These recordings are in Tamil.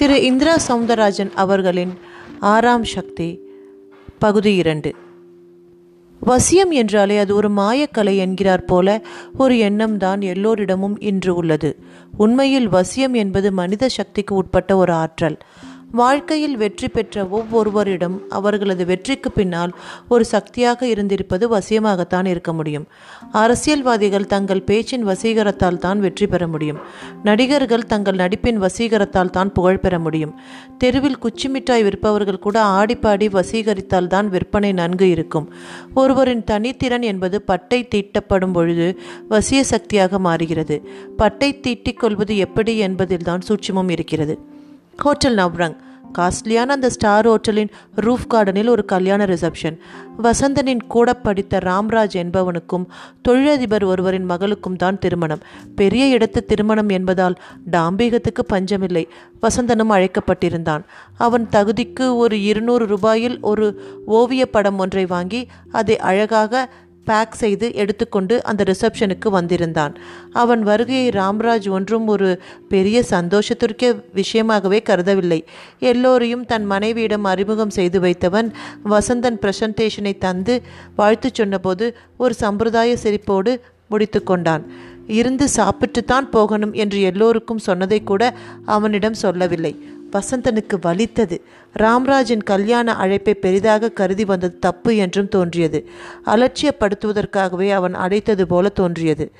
திரு இந்திரா சவுந்தரராஜன் அவர்களின் ஆறாம் சக்தி பகுதி இரண்டு. வசியம் என்றாலே அது ஒரு மாயக்கலை என்கிறார் போல ஒரு எண்ணம் தான் எல்லோரிடமும் இன்று உள்ளது. உண்மையில் வசியம் என்பது மனித சக்திக்கு உட்பட்ட ஒரு ஆற்றல். வாழ்க்கையில் வெற்றி பெற்ற ஒவ்வொருவரிடம் அவர்களது வெற்றிக்கு பின்னால் ஒரு சக்தியாக இருந்திருப்பது வசியமாகத்தான் இருக்க முடியும். அரசியல்வாதிகள் தங்கள் பேச்சின் வசீகரத்தால் தான் வெற்றி பெற முடியும். நடிகர்கள் தங்கள் நடிப்பின் வசீகரத்தால் தான் புகழ் பெற முடியும். தெருவில் குச்சி மிட்டாய் விற்பவர்கள் கூட ஆடிப்பாடி வசீகரித்தால் தான் விற்பனை நன்கு இருக்கும். ஒருவரின் தனித்திறன் என்பது பட்டை தீட்டப்படும் பொழுது வசிய சக்தியாக மாறுகிறது. பட்டை தீட்டிக் கொள்வது எப்படி என்பதில்தான் சூட்சமும் இருக்கிறது. ஹோட்டல் நவ்ரங். காஸ்ட்லியான அந்த ஸ்டார் ஹோட்டலின் ரூஃப் கார்டனில் ஒரு கல்யாண ரிசப்ஷன். வசந்தனின் கூட படித்த ராம்ராஜ் என்பவனுக்கும் தொழிலதிபர் ஒருவரின் மகளுக்கும் தான் திருமணம். பெரிய இடத்து திருமணம் என்பதால் டாம்பீகத்துக்கு பஞ்சமில்லை. வசந்தனும் அழைக்கப்பட்டிருந்தான். அவன் தகுதிக்கு ஒரு இருநூறு ரூபாயில் ஒரு ஓவிய படம் ஒன்றை வாங்கி அதை அழகாக பேக் செய்து எடுத்துக்கொண்டு அந்த ரிசப்ஷனுக்கு வந்திருந்தான். அவன் வருகையை ராம்ராஜ் ஒன்றும் ஒரு பெரிய சந்தோஷத்திற்கே விஷயமாகவே கருதவில்லை. எல்லோரையும் தன் மனைவியிடம் அறிமுகம் செய்து வைத்தவன் வசந்தன் பிரசன்டேஷனை தந்து வாழ்த்து சொன்னபோது ஒரு சம்பிரதாய சிரிப்போடு முடித்து கொண்டான். இருந்து சாப்பிட்டுத்தான் போகணும் என்று எல்லோருக்கும் சொன்னதை கூட அவனிடம் சொல்லவில்லை. வசந்தனுக்கு வலித்தது. ராம்ராஜின் கல்யாண அழைப்பை பெரிதாக கருதி வந்தது தப்பு என்றும் தோன்றியது. அலட்சியப்படுத்துவதற்காகவே அவன் அழைத்தது போல தோன்றியது.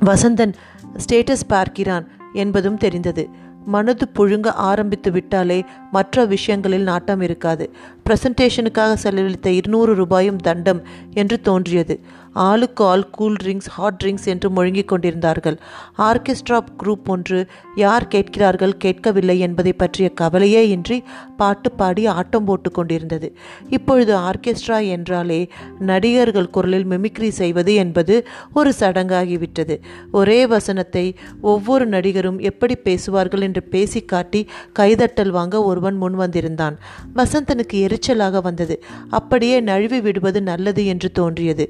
வசந்தன் ஸ்டேட்டஸ் பார்க்கிறான் என்பதும் தெரிந்தது. மனது புழுங்க ஆரம்பித்து விட்டாலே மற்ற விஷயங்களில் நாட்டம் இருக்காது. பிரசன்டேஷனுக்காக செலவழித்த இருநூறு ரூபாயும் தண்டம் என்று தோன்றியது. ஆளுக்கு ஆள் கூல் ட்ரிங்க்ஸ் ஹாட் ட்ரிங்க்ஸ் என்று முழங்கிக் கொண்டிருந்தார்கள். ஆர்கெஸ்ட்ரா குரூப் ஒன்று யார் கேட்கிறார்கள் கேட்கவில்லை என்பதை பற்றிய கவலையே இன்றி பாட்டு பாடி ஆட்டம் போட்டு கொண்டிருந்தது. இப்பொழுது ஆர்கெஸ்ட்ரா என்றாலே நடிகர்கள் குரலில் மிமிக்ரி செய்வது என்பது ஒரு சடங்காகிவிட்டது. ஒரே வசனத்தை ஒவ்வொரு நடிகரும் எப்படி பேசுவார்கள் என்று பேசி காட்டி கைதட்டல் வாங்க ஒருவன் முன் வந்திருந்தான். வசந்தனுக்கு எரிச்சலாக வந்தது. அப்படியே நழுவி விடுவது நல்லது என்று தோன்றியது.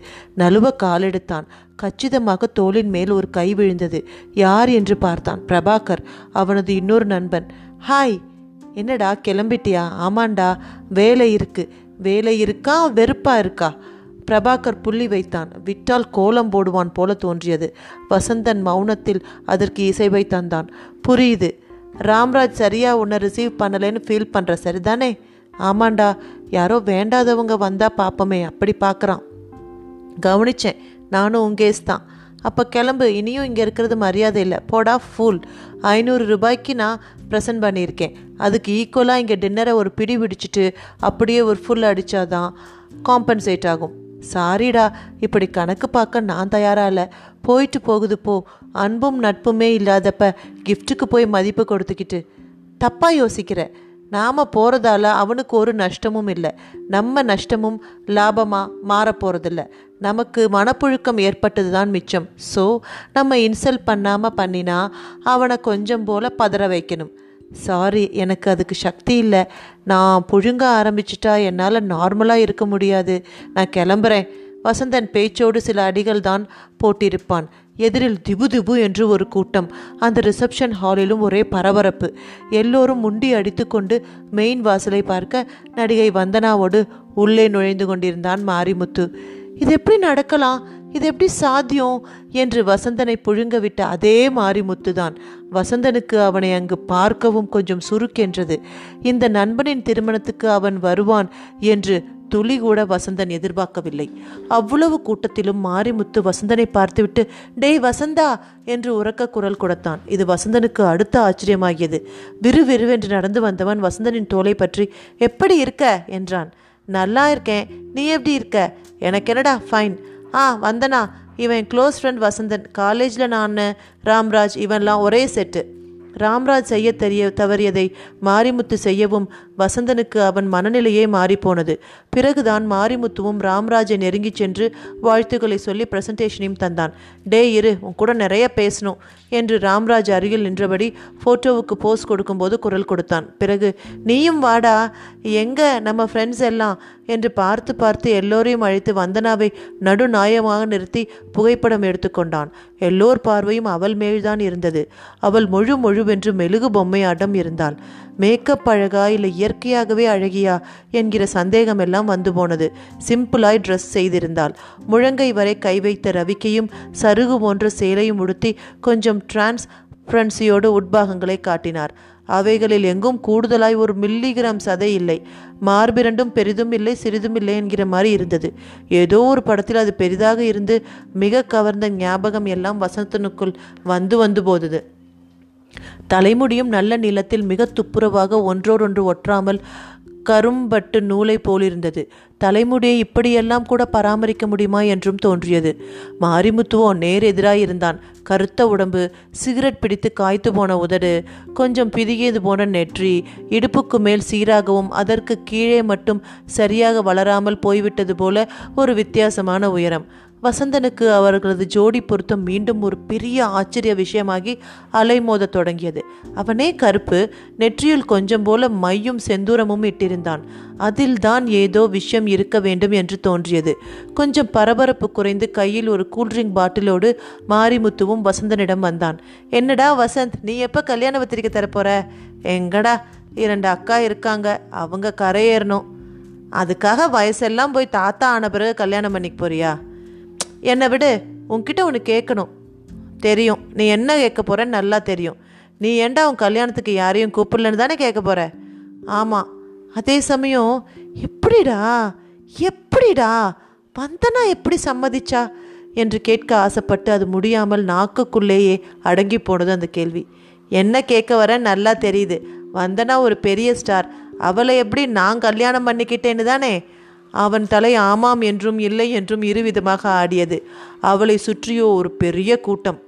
நழுவ காலெடுத்தான் கச்சிதமாக தோளின் மேல் ஒரு கை விழுந்தது. யார்? என்று பார்த்தான். பிரபாகர் அவனது இன்னொரு நண்பன். ஹாய் என்னடா கிளம்பிட்டியா? ஆமாண்டா வேலை இருக்கு. வேலை இருக்கா? வெறுப்பா இருக்கா? பிரபாகர் புள்ளி வைத்தான். விட்டால் கோலம் போடுவான் போல தோன்றியது. வசந்தன் மௌனத்தில் அதற்கு இசைவை தந்தான். புரியுது. ராம்ராஜ் சரியா உன்னை ரிசீவ் பண்ணலைன்னு ஃபீல் பண்ணுற சரிதானே? ஆமாண்டா யாரோ வேண்டாதவங்க வந்தால் பார்ப்போமே அப்படி பார்க்குறான். கவனிச்சேன். நானும் உங்கேஸ் தான். அப்போ கிளம்பு. இனியும் இங்கே இருக்கிறது மரியாதை இல்லை. போடா ஃபுல் ஐநூறு ரூபாய்க்கு நான் ப்ரெசன்ட் பண்ணியிருக்கேன். அதுக்கு ஈக்குவலாக இங்கே டின்னரை ஒரு பிடி பிடிச்சிட்டு அப்படியே ஒரு ஃபுல் அடித்தாதான் காம்பன்சேட் ஆகும். சாரிடா இப்படி கணக்கு பார்க்க நான் தயாராக இல்லை. போயிட்டு போகுது போ. அன்பும் நட்புமே இல்லாதப்ப கிஃப்ட்டுக்கு போய் மதிப்பு கொடுத்துக்கிட்டு. தப்பாக யோசிக்கிற. நாம் போகிறதால அவனுக்கு ஒரு நஷ்டமும் இல்லை. நம்ம நஷ்டமும் லாபமாக மாறப்போகிறதில்ல நமக்கு மனப்புழுக்கம் ஏற்பட்டது தான் மிச்சம். ஸோ நம்ம இன்சல்ட் பண்ணாமல் பண்ணினா அவனை கொஞ்சம் போல் பதற வைக்கணும். சாரி எனக்கு அதுக்கு சக்தி இல்லை. நான் புழுங்க ஆரம்பிச்சிட்டா என்னால் நார்மலாக இருக்க முடியாது. நான் கிளம்புறேன். வசந்தன் பேச்சோடு சில அடிகள் தான் போட்டிருப்பான். எதிரில் திபு திபு என்று ஒரு கூட்டம். அந்த ரிசப்ஷன் ஹாலிலும் ஒரே பரபரப்பு. எல்லோரும் முண்டி அடித்துக்கொண்டு மெயின் வாசலை பார்க்க நடிகை வந்தனாவோடு உள்ளே நுழைந்து கொண்டிருந்தான் மாரிமுத்து. இது எப்படி நடக்கலாம்? இது எப்படி சாத்தியம்? என்று வசந்தனை புழுங்கவிட்ட அதே மாரிமுத்து தான். வசந்தனுக்கு அவனை அங்கு பார்க்கவும் கொஞ்சம் சுருக்கென்றது. இந்த நண்பனின் திருமணத்துக்கு அவன் வருவான் என்று துளி கூட வசந்தன் எதிர்பார்க்கவில்லை. அவ்வளவு கூட்டத்திலும் மாரிமுத்து வசந்தனை பார்த்துவிட்டு டேய் வசந்தா என்று உறக்க குரல் கொடுத்தான். இது வசந்தனுக்கு அடுத்த ஆச்சரியமாகியது. விறுவிறுவென்று நடந்து வந்தவன் வசந்தனின் தோலை பற்றி எப்படி இருக்க? என்றான். நல்லா இருக்கேன். நீ எப்படி இருக்க? எனக்கு என்னடா ஃபைன் ஆ வந்தனா. இவன் க்ளோஸ் ஃப்ரெண்ட் வசந்தன். காலேஜில் நான் ராம்ராஜ் இவன்லாம் ஒரே செட்டு ராம்ராஜ் செய்ய தெரிய தவறியதை மாரிமுத்து செய்யவும் வசந்தனுக்கு அவன் மனநிலையே மாறிப்போனது. பிறகுதான் மாரிமுத்துவும் ராம்ராஜை நெருங்கிச் சென்று வாழ்த்துக்களை சொல்லி பிரசன்டேஷனையும் தந்தான். டே இரு உன் கூட நிறைய பேசணும் என்று ராம்ராஜ் அருகில் நின்றபடி ஃபோட்டோவுக்கு போஸ் கொடுக்கும்போது குரல் கொடுத்தான். பிறகு நீயும் வாடா எங்க நம்ம ஃப்ரெண்ட்ஸ் எல்லாம்? என்று பார்த்து பார்த்து எல்லோரையும் அழைத்து வந்தனாவை நடுநாயமாக நிறுத்தி புகைப்படம் எடுத்துக்கொண்டான் எல்லோர் பார்வையும் அவள் மேல்தான் இருந்தது. அவள் முழு முழு வென்று மெழுகு பொம்மையாட்டம் இருந்தாள். மேக்கப் அழகா இல்லை இயற்கையாகவே அழகியா என்கிற சந்தேகம் எல்லாம் வந்து போனது. சிம்பிளாய் ட்ரெஸ் செய்திருந்தாள். முழங்கை வரை கை வைத்த ரவிக்கையும் சருகு போன்ற சேலையும் உடுத்தி கொஞ்சம் டிரான்ஸ் ஃப்ரன்சியோடு உட்பாகங்களை காட்டினார். அவைகளில் எங்கும் கூடுதலாய் ஒரு மில்லிகிராம் சதை இல்லை. மார்பிரண்டும் பெரிதும் இல்லை சிறிதும் இல்லை என்கிற மாதிரி இருந்தது. ஏதோ ஒரு படத்தில் அது பெரிதாக இருந்து மிக கவர்ந்த ஞாபகம் எல்லாம் வசந்தனுக்குள் வந்து வந்து போதது. தலைமுடியும் நல்ல நிலத்தில் மிக துப்புரவாக ஒன்றோடொன்று ஒற்றாமல் கரும்பட்டு நூலை போலிருந்தது. தலைமுடியை இப்படியெல்லாம் கூட பராமரிக்க முடியுமா என்றும் தோன்றியது. மாரிமுத்துவோ நேர் எதிராயிருந்தான். கருத்த உடம்பு சிகரெட் பிடித்து காய்த்து போன உதடு கொஞ்சம் பிதுகியது போன நெற்றி இடுப்புக்கு மேல் சீராகவும் அதற்கு கீழே மட்டும் சரியாக வளராமல் போய்விட்டது போல ஒரு வித்தியாசமான உயரம். வசந்தனுக்கு அவர்களது ஜோடி பொருத்தம் மீண்டும் ஒரு பெரிய ஆச்சரிய விஷயமாகி அலைமோதத் தொடங்கியது. அவனே கருப்பு நெற்றியில் கொஞ்சம் போல மையும் செந்தூரமும் இட்டிருந்தான். அதில்தான் ஏதோ விஷயம் இருக்க வேண்டும் என்று தோன்றியது. கொஞ்சம் பரபரப்பு குறைந்து கையில் ஒரு கூல்ட்ரிங்க் பாட்டிலோடு மாரிமுத்துவும் வசந்தனிடம் வந்தான். என்னடா வசந்த் நீ எப்போ கல்யாண பத்திரிக்கை தரப்போற? எங்கடா இரண்டு அக்கா இருக்காங்க அவங்க கரையேறணும். அதுக்காக வயசெல்லாம் போய் தாத்தா ஆன பிறகு கல்யாணம் பண்ணிக்க போறியா? என்னை விடு உன்கிட்ட ஒன்று கேட்கணும் தெரியும் நீ என்ன கேட்க போறன்னு நல்லா தெரியும். நீ ஏன்டா உன் கல்யாணத்துக்கு யாரையும் கூப்பிடலன்னு தானே கேட்க போற? ஆமாம் அதே சமயம் எப்படிடா எப்படிடா வந்தனா எப்படி சம்மதிச்சா? என்று கேட்க ஆசைப்பட்டு அது முடியாமல் நாக்குக்குள்ளேயே அடங்கி போனது அந்த கேள்வி. என்ன கேட்க வர நல்லா தெரியுது. வந்தனா ஒரு பெரிய ஸ்டார் அவளை எப்படி நான் கல்யாணம் பண்ணிக்கிட்டேன்னு தானே? அவன் தலை ஆமாம் என்றும் இல்லை என்றும் இருவிதமாக ஆடியது. அவளை சுற்றியோ ஒரு பெரிய கூட்டம்.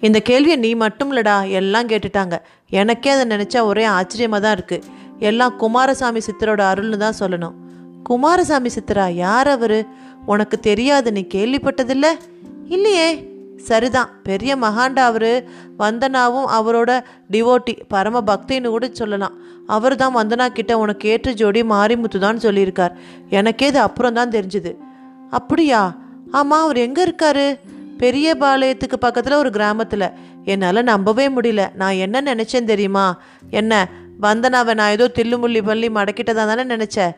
இந்த கேள்வியை நீ மட்டும் இல்லடா எல்லாம் கேட்டுட்டாங்க. எனக்கே அதை நினச்சா ஒரே ஆச்சரியமாக தான் இருக்குது எல்லாம் குமாரசாமி சித்தரோட அருள்னு தான் சொல்லணும். குமாரசாமி சித்தரா யார் அவரு? உனக்கு தெரியாது நீ கேள்விப்பட்டதில்லை? இல்லையே. சரிதான். பெரிய மகாண்டா அவரு. வந்தனாவும் அவரோட டிவோட்டி பரம பக்தின்னு கூட சொல்லலாம். அவர் தான் வந்தனா கிட்ட உனக்கு ஏற்ற ஜோடி மாரிமுத்து தான் சொல்லியிருக்கார். எனக்கே இது அப்புறம் தான் தெரிஞ்சுது. அப்படியா? ஆமாம் அவர் எங்கே இருக்காரு? பெரிய பாளையத்துக்கு பக்கத்தில் ஒரு கிராமத்தில். என்னால் நம்பவே முடியல. நான் என்ன நினச்சேன் தெரியுமா? என்ன வந்தனாவை நான் ஏதோ தில்லுமுள்ளி பள்ளி மடக்கிட்டதா தானே நினச்சேன்?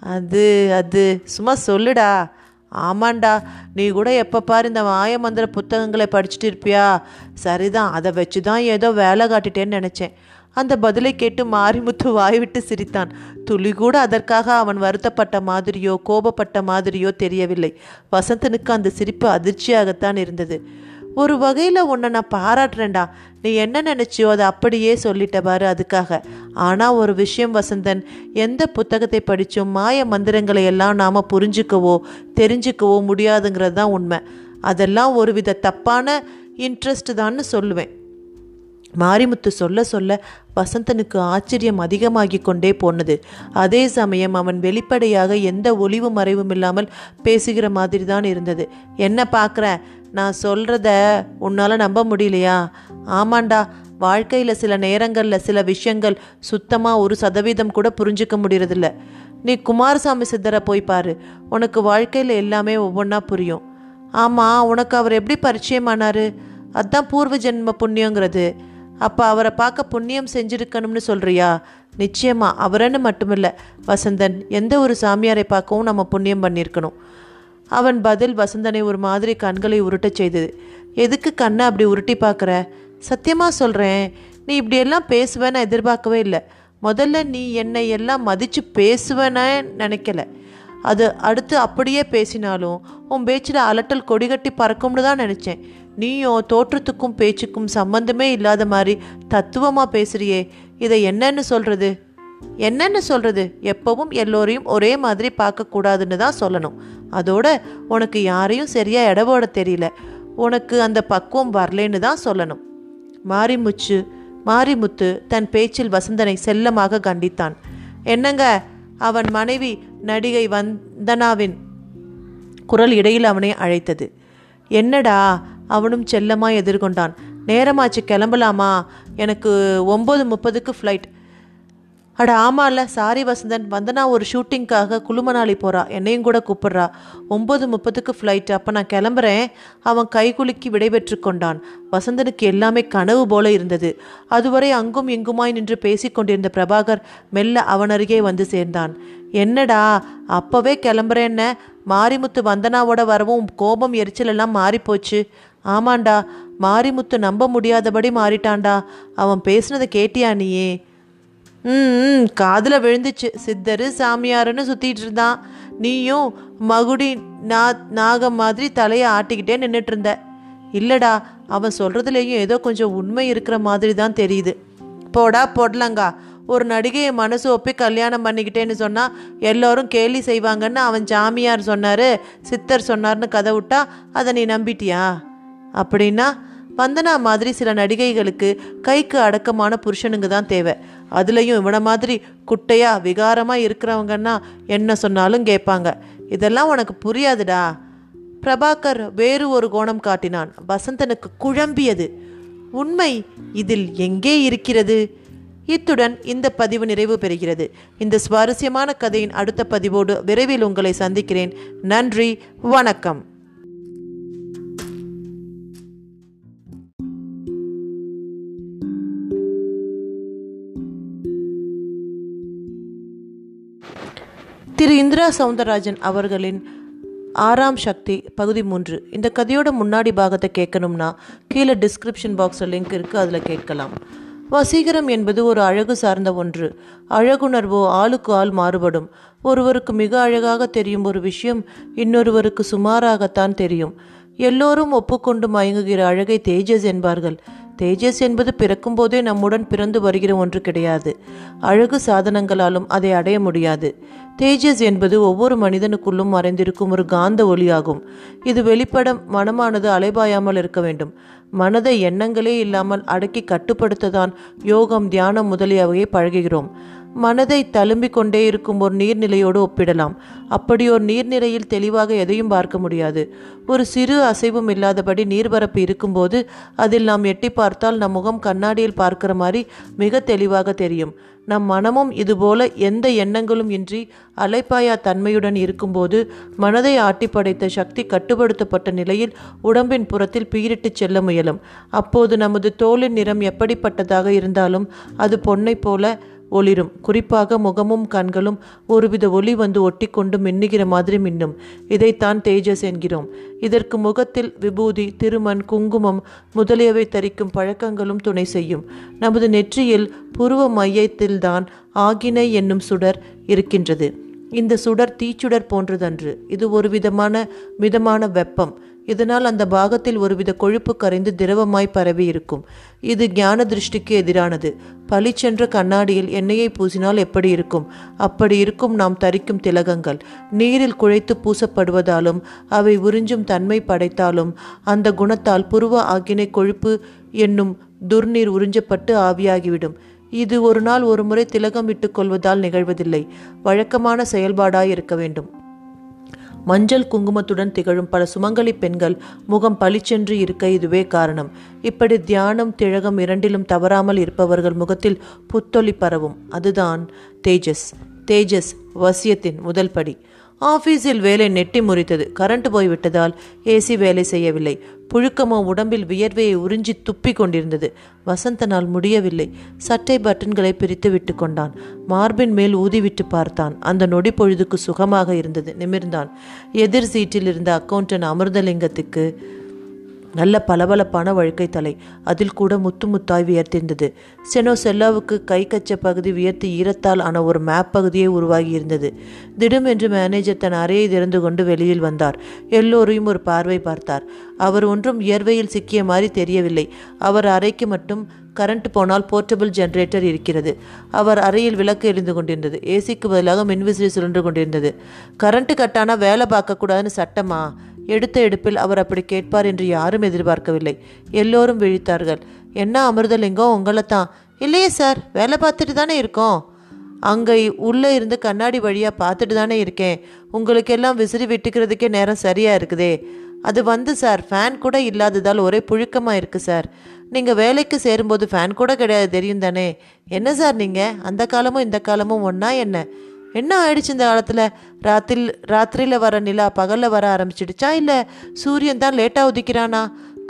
அது அது சும்மா சொல்லுடா. ஆமாண்டா நீ கூட எப்போ பாரு இந்த மாயமந்திர புத்தகங்களை படிச்சுட்டு இருப்பியா? சரிதான் அதை வச்சு தான் ஏதோ வேலை காட்டிட்டேன்னு நினச்சேன். அந்த பதிலை கேட்டு மாரிமுத்து வாய்விட்டு சிரித்தான். துளி கூட அதற்காக அவன் வருத்தப்பட்ட மாதிரியோ கோபப்பட்ட மாதிரியோ தெரியவில்லை. வசந்தனுக்கு அந்த சிரிப்பு அதிர்ச்சியாகத்தான் இருந்தது. ஒரு வகையில் உன்னை நான் பாராட்டுறேன்டா. நீ என்ன நினச்சியோ அதை அப்படியே சொல்லிட்டவாரு அதுக்காக. ஆனால் ஒரு விஷயம் வசந்தன் எந்த புத்தகத்தை படித்தோம் மாய மந்திரங்களை எல்லாம் நாம் புரிஞ்சுக்கவோ தெரிஞ்சுக்கவோ முடியாதுங்கிறது தான் உண்மை. அதெல்லாம் ஒரு வித தப்பான இன்ட்ரெஸ்ட் தான்னு சொல்லுவேன். மாரிமுத்து சொல்ல சொல்ல வசந்தனுக்கு ஆச்சரியம் அதிகமாகிக் கொண்டே போனது. அதே சமயம் அவன் வெளிப்படையாக எந்த ஒளிவு மறைவும் இல்லாமல் பேசுகிற மாதிரி தான் இருந்தது. என்ன பார்க்குற? நான் சொல்கிறத உன்னால் நம்ப முடியலையா? ஆமாண்டா வாழ்க்கையில் சில நேரங்களில் சில விஷயங்கள் சுத்தமாக ஒரு சதவீதம் கூட புரிஞ்சுக்க முடியறதில்ல. நீ குமாரசாமி சித்தரை போய் பாரு. உனக்கு வாழ்க்கையில் எல்லாமே ஒவ்வொன்றா புரியும். ஆமாம் உனக்கு அவர் எப்படி பரிச்சயமானார்? அதான் பூர்வ ஜென்ம புண்ணியங்கிறது. அப்போ அவரை பார்க்க புண்ணியம் செஞ்சுருக்கணும்னு சொல்கிறியா நிச்சயமா அவரன்னு மட்டுமில்லை. வசந்தன் எந்த ஒரு சாமியாரை பார்க்கவும் நம்ம புண்ணியம் பண்ணியிருக்கணும். அவன் பதில் வசந்தனை ஒரு மாதிரி கண்களை உருட்டச் செய்தது. எதுக்கு கண்ணை அப்படி உருட்டி பார்க்குற? சத்தியமாக சொல்கிறேன் நீ இப்படியெல்லாம் பேசுவேன்னு எதிர்பார்க்கவே இல்லை. முதல்ல நீ என்னை எல்லாம் மதித்து பேசுவேன்னு நினைக்கல. அது அடுத்து அப்படியே பேசினாலும் உன் பேச்சில் அலட்டல் கொடிகட்டி பறக்கும்னு தான் நினச்சேன். நீயும் தோற்றத்துக்கும் பேச்சுக்கும் சம்பந்தமே இல்லாத மாதிரி தத்துவமாக பேசுறியே. இதை என்னன்னு சொல்கிறது என்னென்ன சொல்கிறது எப்பவும் எல்லோரையும் ஒரே மாதிரி பார்க்கக்கூடாதுன்னு தான் சொல்லணும். அதோட உனக்கு யாரையும் சரியாக இடவோட தெரியல. உனக்கு அந்த பக்குவம் வரலேன்னு தான் சொல்லணும். மாரிமுச்சு மாரிமுத்து தன் பேச்சில் வசந்தனை செல்லமாக கண்டித்தான். என்னங்க அவன் மனைவி நடிகை வந்தனாவின் குரல் இடையில் அவனை அழைத்தது. என்னடா அவனும் செல்லமாக எதிர்கொண்டான். நேரமாச்சு கிளம்பலாமா? எனக்கு ஒம்பது முப்பதுக்கு ஃப்ளைட் அட ஆமால சாரி வசந்தன் வந்தனா ஒரு ஷூட்டிங்க்காக குழுமனாளி போகிறா என்னையும் கூட கூப்பிடுறா. ஒம்பது முப்பதுக்கு ஃப்ளைட் அப்போ நான் கிளம்புறேன். அவன் கைகுலுக்கி விடைபெற்று கொண்டான். வசந்தனுக்கு எல்லாமே கனவு போல இருந்தது. அதுவரை அங்கும் இங்குமாய் நின்று பேசிக்கொண்டிருந்த பிரபாகர் மெல்ல அவன் அருகே வந்து சேர்ந்தான். என்னடா அப்போவே கிளம்புறேன்ன? மாரிமுத்து வந்தனாவோட வரவும் கோபம் எரிச்சல் எல்லாம் மாறிப்போச்சு. ஆமாண்டா மாரிமுத்து நம்ப முடியாதபடி மாறிட்டான்டா அவன் பேசுனதை கேட்டியா நீயே? ம் காதில் விழுந்துச்சு. சித்தரு சாமியாருன்னு சுற்றிட்டு இருந்தான். நீயும் மகுடி நா நாகம் மாதிரி தலையை ஆட்டிக்கிட்டே நின்றுட்டு இருந்த. இல்லைடா அவன் சொல்கிறதுலேயும் ஏதோ கொஞ்சம் உண்மை இருக்கிற மாதிரி தான் தெரியுது. போடா போடலங்கா. ஒரு நடிகையை மனசு ஒப்பி கல்யாணம் பண்ணிக்கிட்டேன்னு சொன்னால் எல்லோரும் கேலி செய்வாங்கன்னு அவன் சாமியார் சொன்னார் சித்தர் சொன்னார்னு கதை விட்டா அதை நீ நம்பிட்டியா? அப்படின்னா வந்தனா மாதிரி சில நடிகைகளுக்கு கைக்கு அடக்கமான புருஷனுங்க தான் தேவை. அதுலேயும் இவனை மாதிரி குட்டையா விகாரமாக இருக்கிறவங்கன்னா என்ன சொன்னாலும் கேட்பாங்க. இதெல்லாம் உனக்கு புரியாதுடா. பிரபாகர் வேறு ஒரு கோணம் காட்டினான். வசந்தனுக்கு குழம்பியது. உண்மை இதில் எங்கே இருக்கிறது? இத்துடன் இந்த பதிவு நிறைவு பெறுகிறது. இந்த சுவாரஸ்யமான கதையின் அடுத்த பதிவோடு விரைவில் உங்களை சந்திக்கிறேன். நன்றி வணக்கம். திரு இந்திரா சவுந்தரராஜன் அவர்களின் ஆறாம் சக்தி பகுதி மூன்று. இந்த கதையோட முன்னாடி பாகத்தை கேட்கணும்னா கீழே டிஸ்கிரிப்ஷன் பாக்ஸில் லிங்க் இருக்குது அதில் கேட்கலாம். வசீகரம் என்பது ஒரு அழகு சார்ந்த ஒன்று. அழகுணர்வோ ஆளுக்கு ஆள் மாறுபடும். ஒருவருக்கு மிக அழகாக தெரியும் ஒரு விஷயம் இன்னொருவருக்கு சுமாராகத்தான் தெரியும். எல்லோரும் ஒப்புக்கொண்டு மயங்குகிற அழகை தேஜஸ் என்பார்கள். தேஜஸ் என்பது பிறக்கும் போதே நம்முடன் பிறந்து வருகிற ஒன்று கிடையாது. அழகு சாதனங்களாலும் அதை அடைய முடியாது. தேஜஸ் என்பது ஒவ்வொரு மனிதனுக்குள்ளும் மறைந்திருக்கும் ஒரு காந்த ஒளியாகும். இது வெளிப்பட மனமானது அலைபாயாமல் இருக்க வேண்டும். மனதை எண்ணங்களே இல்லாமல் அடக்கி கட்டுப்படுத்ததான் யோகம் தியானம் முதலியவையை பழகுகிறோம். மனதை தழும்பிக் கொண்டே இருக்கும் ஒரு நீர்நிலையோடு ஒப்பிடலாம். அப்படி ஒரு நீர்நிலையில் தெளிவாக எதையும் பார்க்க முடியாது. ஒரு சிறு அசைவும் இல்லாதபடி நீர்பரப்பு இருக்கும்போது அதில் நாம் எட்டி பார்த்தால் நம் முகம் கண்ணாடியில் பார்க்கிற மாதிரி மிக தெளிவாக தெரியும். நம் மனமும் இதுபோல எந்த எண்ணங்களும் இன்றி அலைப்பாயா தன்மையுடன் இருக்கும்போது மனதை ஆட்டி படைத்த சக்தி கட்டுப்படுத்தப்பட்ட நிலையில் உடம்பின் புறத்தில் பீரிட்டு செல்ல முயலும். அப்போது நமது தோலின் நிறம் எப்படிப்பட்டதாக இருந்தாலும் அது பொன்னை போல ஒளிரும். குறிப்பாக முகமும் கண்களும் ஒருவித ஒளி வந்து ஒட்டிக்கொண்டு மின்னுகிற மாதிரி மின்னும். இதைத்தான் தேஜஸ் என்கிறோம். இதற்கு முகத்தில் விபூதி திருமண் குங்குமம் முதலியவை தரிக்கும் பழக்கங்களும் துணை செய்யும். நமது நெற்றியில் புருவ மையத்தில்தான் ஆகினை என்னும் சுடர் இருக்கின்றது. இந்த சுடர் தீச்சுடர் போன்றதன்று. இது ஒரு விதமான மிதமான வெப்பம். இதனால் அந்த பாகத்தில் ஒருவித கொழுப்பு கரைந்து திரவமாய் பரவி இருக்கும். இது ஞான திருஷ்டிக்கு எதிரானது. பளிச்சென்ற கண்ணாடியில் எண்ணெயை பூசினால் எப்படி இருக்கும்? அப்படி இருக்கும் நாம் தரிக்கும் திலகங்கள். நீரில் குழைத்து பூசப்படுவதாலும் அவை உறிஞ்சும் தன்மை படைத்தாலும் அந்த குணத்தால் புருவ ஆகினை கொழுப்பு என்னும் துர்நீர் உறிஞ்சப்பட்டு ஆவியாகிவிடும். இது ஒரு நாள் ஒரு முறை திலகம் இட்டுக்கொள்வதால் நிகழ்வதில்லை. வழக்கமான செயல்பாடாய் இருக்க வேண்டும். மஞ்சள் குங்குமத்துடன் திகழும் பல சுமங்கலி பெண்கள் முகம் பளிச்சென்று இருக்க இதுவே காரணம். இப்படி தியானம் திழகம் இரண்டிலும் தவறாமல் இருப்பவர்கள் முகத்தில் புத்தொளி பரவும். அதுதான் தேஜஸ். தேஜஸ் வசியத்தின் முதல் படி. ஆஃபீஸில் வேலை நெட்டி முறித்தது. கரண்ட் போய்விட்டதால் ஏசி வேலை செய்யவில்லை. புழுக்கமோ உடம்பில் வியர்வையை உறிஞ்சி துப்பி கொண்டிருந்தது. வசந்தனால் முடியவில்லை. சட்டை பட்டன்களை பிரித்து விட்டு கொண்டான். மார்பின் மேல் ஊதிவிட்டு பார்த்தான். அந்த நொடி பொழுதுக்கு சுகமாக இருந்தது. நிமிர்ந்தான். எதிர் சீட்டில் இருந்த அக்கவுண்டன் அமிர்தலிங்கத்துக்கு நல்ல பளபளப்பான வழுக்கை தலை. அதில் கூட முத்து முத்தாய் வியர்த்திருந்தது. செனோ செல்லாவுக்கு கை கச்ச பகுதி வியர்த்து ஈரத்தால் ஆன ஒரு மேப் பகுதியே உருவாகி இருந்தது. திடும் என்று மேனேஜர் தன் அறையை திறந்து கொண்டு வெளியில் வந்தார். எல்லோரையும் ஒரு பார்வை பார்த்தார். அவர் ஒன்றும் இயர்வையில் சிக்கிய மாதிரி தெரியவில்லை. அவர் அறைக்கு மட்டும் கரண்ட் போனால் போர்ட்டபிள் ஜென்ரேட்டர் இருக்கிறது. அவர் அறையில் விளக்கு எரிந்து கொண்டிருந்தது. ஏசிக்கு பதிலாக மின்விசிறி சுழன்று கொண்டிருந்தது. கரண்ட் கட்டானா வேலை பார்க்கக்கூடாதுன்னு சட்டமா? எடுத்த எடுப்பில் அவர் அப்படி கேட்பார் என்று யாரும் எதிர்பார்க்கவில்லை. எல்லோரும் விழித்தார்கள். என்ன அமிர்தலிங்கம் உங்களை தான் இல்லையே சார் வேலை பார்த்துட்டு தானே இருக்கோம். அங்கே உள்ளே இருந்து கண்ணாடி வழியாக பார்த்துட்டு தானே இருக்கேன். உங்களுக்கெல்லாம் விசிறி விட்டுக்கிறதுக்கே நேரம் சரியாக இருக்குதே. அது வந்து சார் ஃபேன் கூட இல்லாததால் ஒரே புழுக்கமாக இருக்குது சார். நீங்கள் வேலைக்கு சேரும்போது ஃபேன் கூட கிடையாது தெரியும் தானே? என்ன சார் நீங்கள் அந்த காலமும் இந்த காலமும் ஒன்றா என்ன? என்ன ஆயிடுச்சு இந்த காலத்தில்? ராத்திரி ராத்திரியில் வர நிலா பகலில் வர ஆரம்பிச்சிடுச்சா? இல்லை சூரியன் தான் லேட்டாக உதிக்கிறானா?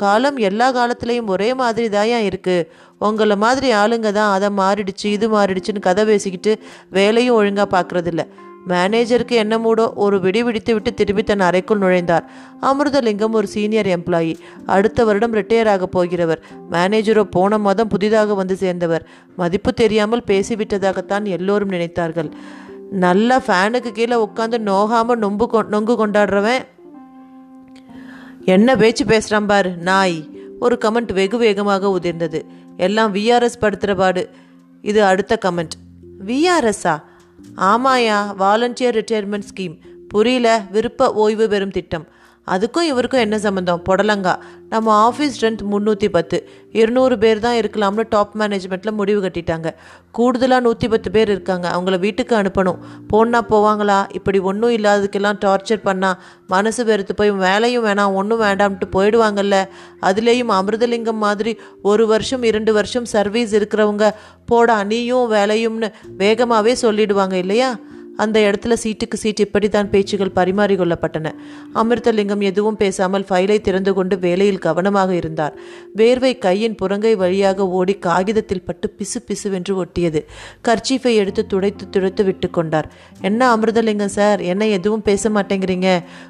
காலம் எல்லா காலத்துலேயும் ஒரே மாதிரி தாயா இருக்குது உங்களை மாதிரி ஆளுங்க தான் அதை மாறிடுச்சு இது மாறிடுச்சுன்னு கதை பேசிக்கிட்டு வேலையும் ஒழுங்காக பார்க்குறதில்ல மேனேஜருக்கு என்ன மூடோ ஒரு விடி விடித்து விட்டு திரும்பி தன் அறைக்குள் நுழைந்தார். அமிர்தலிங்கம் ஒரு சீனியர் எம்ப்ளாயி. அடுத்த வருடம் ரிட்டையர் ஆக போகிறவர். மேனேஜரோ போன மாதம் புதிதாக வந்து சேர்ந்தவர். மதிப்பு தெரியாமல் பேசிவிட்டதாகத்தான் எல்லோரும் நினைத்தார்கள். நல்லா ஃபேனுக்கு கீழே உட்காந்து நோகாமல் நொம்பு கொ நொங்கு கொண்டாடுறவன். என்ன பேச்சு பேசுகிறான் பார் நாய். ஒரு கமெண்ட் வெகு வேகமாக உதிர்ந்தது. எல்லாம் விஆர்எஸ் படுத்துகிற பாடு. இது அடுத்த கமெண்ட். விஆர்எஸ்ஸா ஆமாயா வாலண்டியர் ரிட்டையர்மெண்ட் ஸ்கீம். புரியல விருப்ப ஓய்வு பெறும் திட்டம். அதுக்கும் இவருக்கும் என்ன சம்மந்தம் புடலங்கா. நம்ம ஆஃபீஸ் ஸ்ட்ரென்த் முந்நூற்றி பத்து. இருநூறு பேர் தான் இருக்கலாம்னு டாப் மேனேஜ்மெண்ட்டில் முடிவு கட்டிட்டாங்க. கூடுதலாக நூற்றி பத்து பேர் இருக்காங்க. அவங்கள வீட்டுக்கு அனுப்பணும். போனா போவாங்களா? இப்படி ஒன்றும் இல்லாததுக்கெல்லாம் டார்ச்சர் பண்ணால் மனசு வெறுத்து போய் வேலையும் வேணாம் ஒன்றும் வேண்டாம்ட்டு போயிடுவாங்கல்ல. அதுலேயும் அமிர்தலிங்கம் மாதிரி ஒரு வருஷம் இரண்டு வருஷம் சர்வீஸ் இருக்கிறவங்க போடா நீயும் வேலையும்னு வேகமாகவே சொல்லிடுவாங்க இல்லையா? அந்த இடத்துல சீட்டுக்கு சீட் இப்படித்தான் பேச்சுகள் பரிமாறிக்கொள்ளப்பட்டன. அமிர்தலிங்கம் எதுவும் பேசாமல் ஃபைலை திறந்து கொண்டு வேலையில் கவனமாக இருந்தார். வேர்வை கையின் புறங்கை வழியாக ஓடி காகிதத்தில் பட்டு பிசு பிசுவென்று ஒட்டியது. கர்ச்சீஃபை எடுத்து துடைத்து துடைத்து விட்டு கொண்டார். என்ன அமிர்தலிங்கம் சார் என்ன எதுவும் பேச மாட்டேங்கிறீங்க?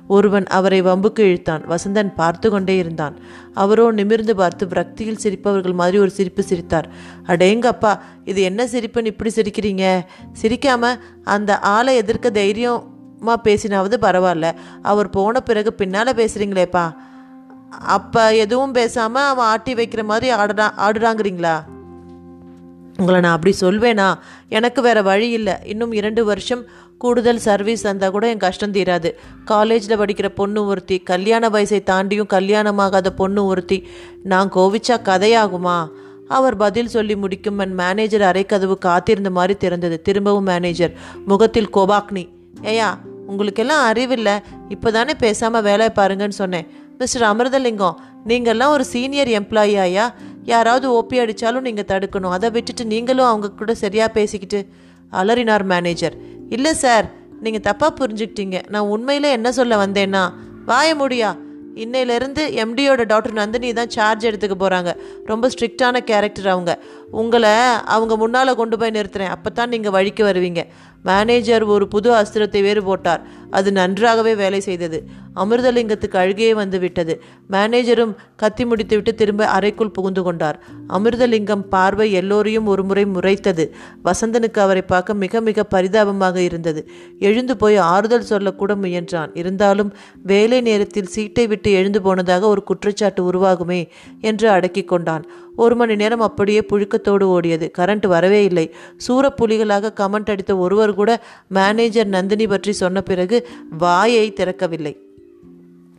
ஒருவன் அவரை வம்புக்கு இழுத்தான். வசந்தன் பார்த்து கொண்டே இருந்தான். அவரோ நிமிர்ந்து பார்த்து விரக்தியில் சிரிப்பவர்கள் மாதிரி ஒரு சிரிப்பு சிரித்தார். அடேங்கப்பா இது என்ன சிரிப்புன்னு இப்படி சிரிக்கிறீங்க? சிரிக்காம அந்த ஆளை எதிர்க்க தைரியமாக பேசினாவது பரவாயில்ல. அவர் போன பிறகு பின்னால் பேசுகிறீங்களேப்பா அப்போ எதுவும் பேசாமல் அவன் ஆட்டி வைக்கிற மாதிரி ஆடுறா ஆடுறாங்கிறீங்களா? உங்களை நான் அப்படி சொல்வேனா? எனக்கு வேற வழி இல்லை. இன்னும் இரண்டு வருஷம் கூடுதல் சர்வீஸ் தந்தால் கூட என் கஷ்டம் தீராது. காலேஜில் படிக்கிற பொண்ணு ஒருத்தி கல்யாண வயசை தாண்டியும் கல்யாணமாகாத பொண்ணு ஒருத்தி. நான் கோவிச்சா கதையாகுமா? அவர் பதில் சொல்லி முடிக்கும் என் மேனேஜர் அரைக்கதவு காத்திருந்த மாதிரி திறந்தது. திரும்பவும் மேனேஜர் முகத்தில் கோபாக்னி ஏயா உங்களுக்கெல்லாம் அறிவில்லை. இப்போ தானே பேசாமல் வேலை பாருங்கன்னு சொன்னேன். மிஸ்டர் அமிர்தலிங்கம் நீங்கள்லாம் ஒரு சீனியர் எம்ப்ளாயி ஆயா யாராவது ஓப்பி அடித்தாலும் நீங்கள் தடுக்கணும். அதை விட்டுட்டு நீங்களும் அவங்க கூட சரியாக பேசிக்கிட்டு அலறினார் மேனேஜர் இல்லை சார் நீங்கள் தப்பாக புரிஞ்சுக்கிட்டீங்க. நான் உண்மையில் என்ன சொல்ல வந்தேன்னா வாய முடியா? இன்னையிலேருந்து எம்டியோட டாக்டர் நந்தினி தான் சார்ஜ் எடுத்துக்க போகிறாங்க ரொம்ப ஸ்ட்ரிக்டான கேரக்டர் அவங்க. உங்களை அவங்க முன்னால் கொண்டு போய் நிறுத்துறேன். அப்போ தான் நீங்கள் வழிக்கு வருவீங்க. மேனேஜர் ஒரு புது அஸ்திரத்தை வேறு போட்டார். அது நன்றாகவே வேலை செய்தது. அமிர்தலிங்கத்துக்கு அழுகையே வந்து விட்டது மேனேஜரும் கத்தி முடித்துவிட்டு திரும்ப அறைக்குள் புகுந்து கொண்டார். அமிர்தலிங்கம் பார்வை எல்லோரையும் ஒரு முறை முறைத்தது. வசந்தனுக்கு அவரை பார்க்க மிக மிக பரிதாபமாக இருந்தது. எழுந்து போய் ஆறுதல் சொல்லக்கூட முயன்றான். இருந்தாலும் வேலை நேரத்தில் சீட்டை விட்டு எழுந்து போனதாக ஒரு குற்றச்சாட்டு உருவாகுமே என்று அடக்கி கொண்டான். ஒரு மணி நேரம் அப்படியே புழுக்கத்தோடு ஓடியது. கரண்ட் வரவே இல்லை. சூறப்புலிகளாக கமெண்ட் அடித்த ஒருவர் கூட மேனேஜர் நந்தினி பற்றி சொன்ன பிறகு வாயை திறக்கவில்லை.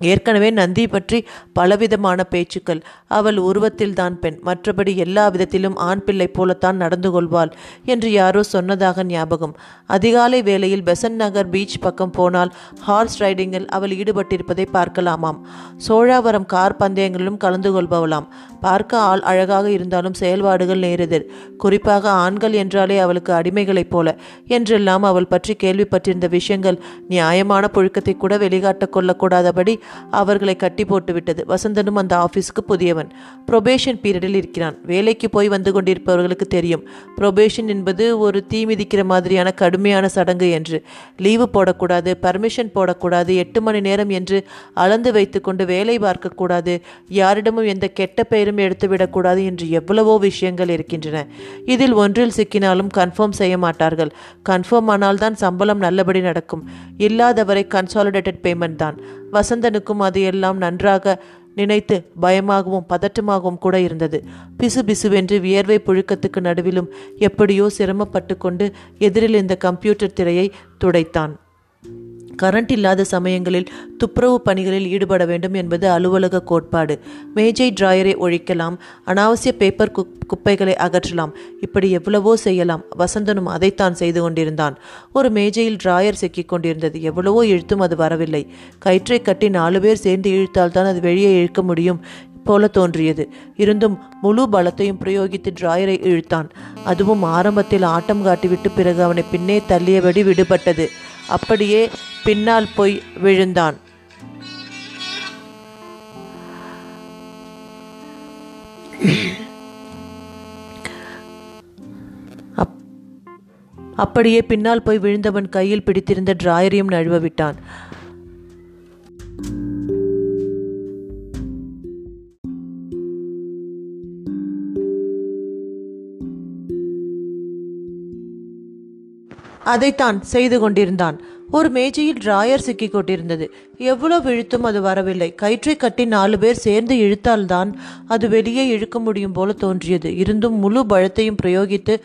ஏற்கனவே நந்தி பற்றி பலவிதமான பேச்சுக்கள். அவள் உருவத்தில் தான் பெண். மற்றபடி எல்லா விதத்திலும் ஆண் பிள்ளை போலத்தான் நடந்து கொள்வாள் என்று யாரோ சொன்னதாக ஞாபகம். அதிகாலை வேளையில் பெசன் நகர் பீச் பக்கம் போனால் ஹார்ஸ் ரைடிங்கில் அவள் ஈடுபட்டிருப்பதை பார்க்கலாமாம். சோழாவரம் கார் பந்தயங்களிலும் கலந்து கொள்பவளாம். பார்க்க ஆள் அழகாக இருந்தாலும் செயல்பாடுகள் நேரெதிர். குறிப்பாக ஆண்கள் என்றாலே அவளுக்கு அடிமைகளைப் போல. என்றெல்லாம் அவள் பற்றி கேள்விப்பட்டிருந்த விஷயங்கள் நியாயமான புழுக்கத்தை கூட வெளிக்காட்ட கொள்ளக்கூடாதபடி அவர்களை கட்டி போட்டு விட்டது வசந்தனும் அந்த ஆஃபீஸுக்கு புதியவன். ப்ரொபேஷன் பீரியடில் இருக்கிறான். வேலைக்கு போய் வந்து கொண்டிருப்பவர்களுக்கு தெரியும். ப்ரொபேஷன் என்பது ஒரு தீ மிதிக்கிற மாதிரியான கடுமையான சடங்கு என்று. லீவு போடக்கூடாது பர்மிஷன் போடக்கூடாது எட்டு மணி நேரம் என்று அளந்து வைத்துக்கொண்டு வேலை பார்க்கக்கூடாது யாரிடமும் எந்த கெட்ட பெயரும் எடுத்துவிடக்கூடாது என்று எவ்வளவோ விஷயங்கள் இருக்கின்றன. இதில் ஒன்றில் சிக்கினாலும் கன்ஃபார்ம் செய்ய மாட்டார்கள். கன்ஃபார்ம் ஆனால் தான் சம்பளம் நல்லபடி நடக்கும். இல்லாதவரை கன்சாலிடேட்டட் பேமெண்ட் தான். வசந்தனுக்கும் அது எல்லாம் நன்றாக நினைத்து பயமாகவும் பதட்டமாகவும் கூட இருந்தது. பிசு பிசுவென்று வியர்வை புழுக்கத்துக்கு நடுவிலும் எப்படியோ சிரமப்பட்டு கொண்டு எதிரில் இந்த கம்ப்யூட்டர் திரையை துடைத்தான். கரண்ட் இல்லாத சமயங்களில் துப்புரவு பணிகளில் ஈடுபட வேண்டும் என்பது அலுவலக கோட்பாடு. மேஜை டிராயரை ஒழிக்கலாம் அனாவசிய பேப்பர் குப் குப்பைகளை அகற்றலாம். இப்படி எவ்வளவோ செய்யலாம். வசந்தனும் அதைத்தான் செய்து கொண்டிருந்தான். ஒரு மேஜையில் டிராயர் சிக்கிக் கொண்டிருந்தது. எவ்வளவோ இழுத்தும் அது வரவில்லை. கயிற்றை கட்டி நாலு பேர் சேர்ந்து இழுத்தால்தான் அது வெளியே இழுக்க முடியும் போல தோன்றியது. இருந்தும் முழு பலத்தையும் பிரயோகித்து டிராயரை இழுத்தான். அதுவும் ஆரம்பத்தில் ஆட்டம் காட்டிவிட்டு பிறகு அவனை பின்னே தள்ளியபடி விடுபட்டது. அப்படியே பின்னால் போய் விழுந்தான். அப்- அப்படியே பின்னால் போய் விழுந்தவன் கையில் பிடித்திருந்த டிராயரையும் நழுவ விட்டான். அதைத்தான் செய்து கொண்டிருந்தான். ஒரு மேஜையில் டிராயர் சிக்கி கொண்டிருந்தது. எவ்வளவு இழுத்தும் அது வரவில்லை. கயிற்றை கட்டி நாலு பேர் சேர்ந்து இழுத்தால்தான் அது வெளியே இழுக்க முடியும் போல தோன்றியது. இருந்தும் முழு பலத்தையும் பிரயோகித்து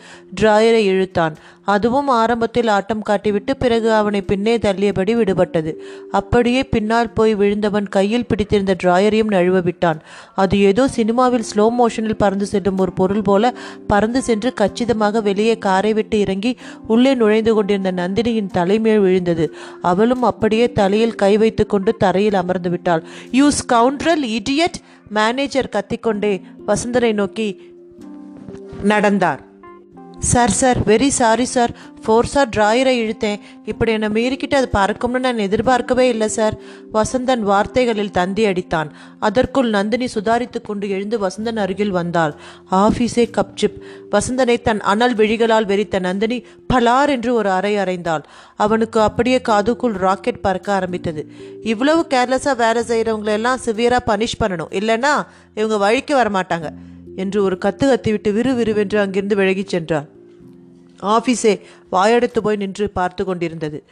டிராயரை இழுத்தான். அதுவும் ஆரம்பத்தில் ஆட்டம் காட்டிவிட்டு பிறகு அவனை பின்னே தள்ளியபடி விடுபட்டது. அப்படியே பின்னால் போய் விழுந்தவன் கையில் பிடித்திருந்த டிராயரையும் நழுவ விட்டான். அது ஏதோ சினிமாவில் ஸ்லோ மோஷனில் பறந்து செல்லும் ஒரு பொருள் போல பறந்து சென்று கச்சிதமாக வெளியே காரை விட்டு இறங்கி உள்ளே நுழைந்து கொண்டிருந்த நந்தினியின் தலைமேல் விழுந்தது. அவளும் அப்படியே தலையில் கை வைத்து கொண்டு தரையில் அமர்ந்து விட்டாள். யூ ஸ்கவுண்ட்ரல் இடியட் மேனேஜர் கத்திக்கொண்டே வசந்தனை நோக்கி நடந்தார். Sir sir very sorry sir ஃபோர்ஸாக டிராயரை இழுத்தேன். இப்படி என்னை மீறிக்கிட்டு அது பறக்கும்னு நான் எதிர்பார்க்கவே இல்லை சார் வசந்தன் வார்த்தைகளில் தந்தி அடித்தான். அதற்குள் நந்தினி சுதாரித்து கொண்டு எழுந்து வசந்தன் அருகில் வந்தாள். ஆஃபீஸே கப்சிப் வசந்தனை தன் அனல் விழிகளால் வெறித்த நந்தினி பலார் என்று ஒரு அறை அறைந்தாள். அவனுக்கு அப்படியே காதுக்குள் ராக்கெட் பறக்க ஆரம்பித்தது. இவ்வளவு கேர்லெஸ்ஸாக வேலை செய்கிறவங்களெல்லாம் சிவியராக பனிஷ் பண்ணணும். இல்லைன்னா இவங்க வழிக்கு வரமாட்டாங்க என்று ஒரு கத்து கத்திவிட்டு விறு விறுவென்று அங்கிருந்து விலகிச் சென்றாள் ஆஃபீஸே வாயடைத்து போய் நின்று பார்த்து கொண்டிருந்தது.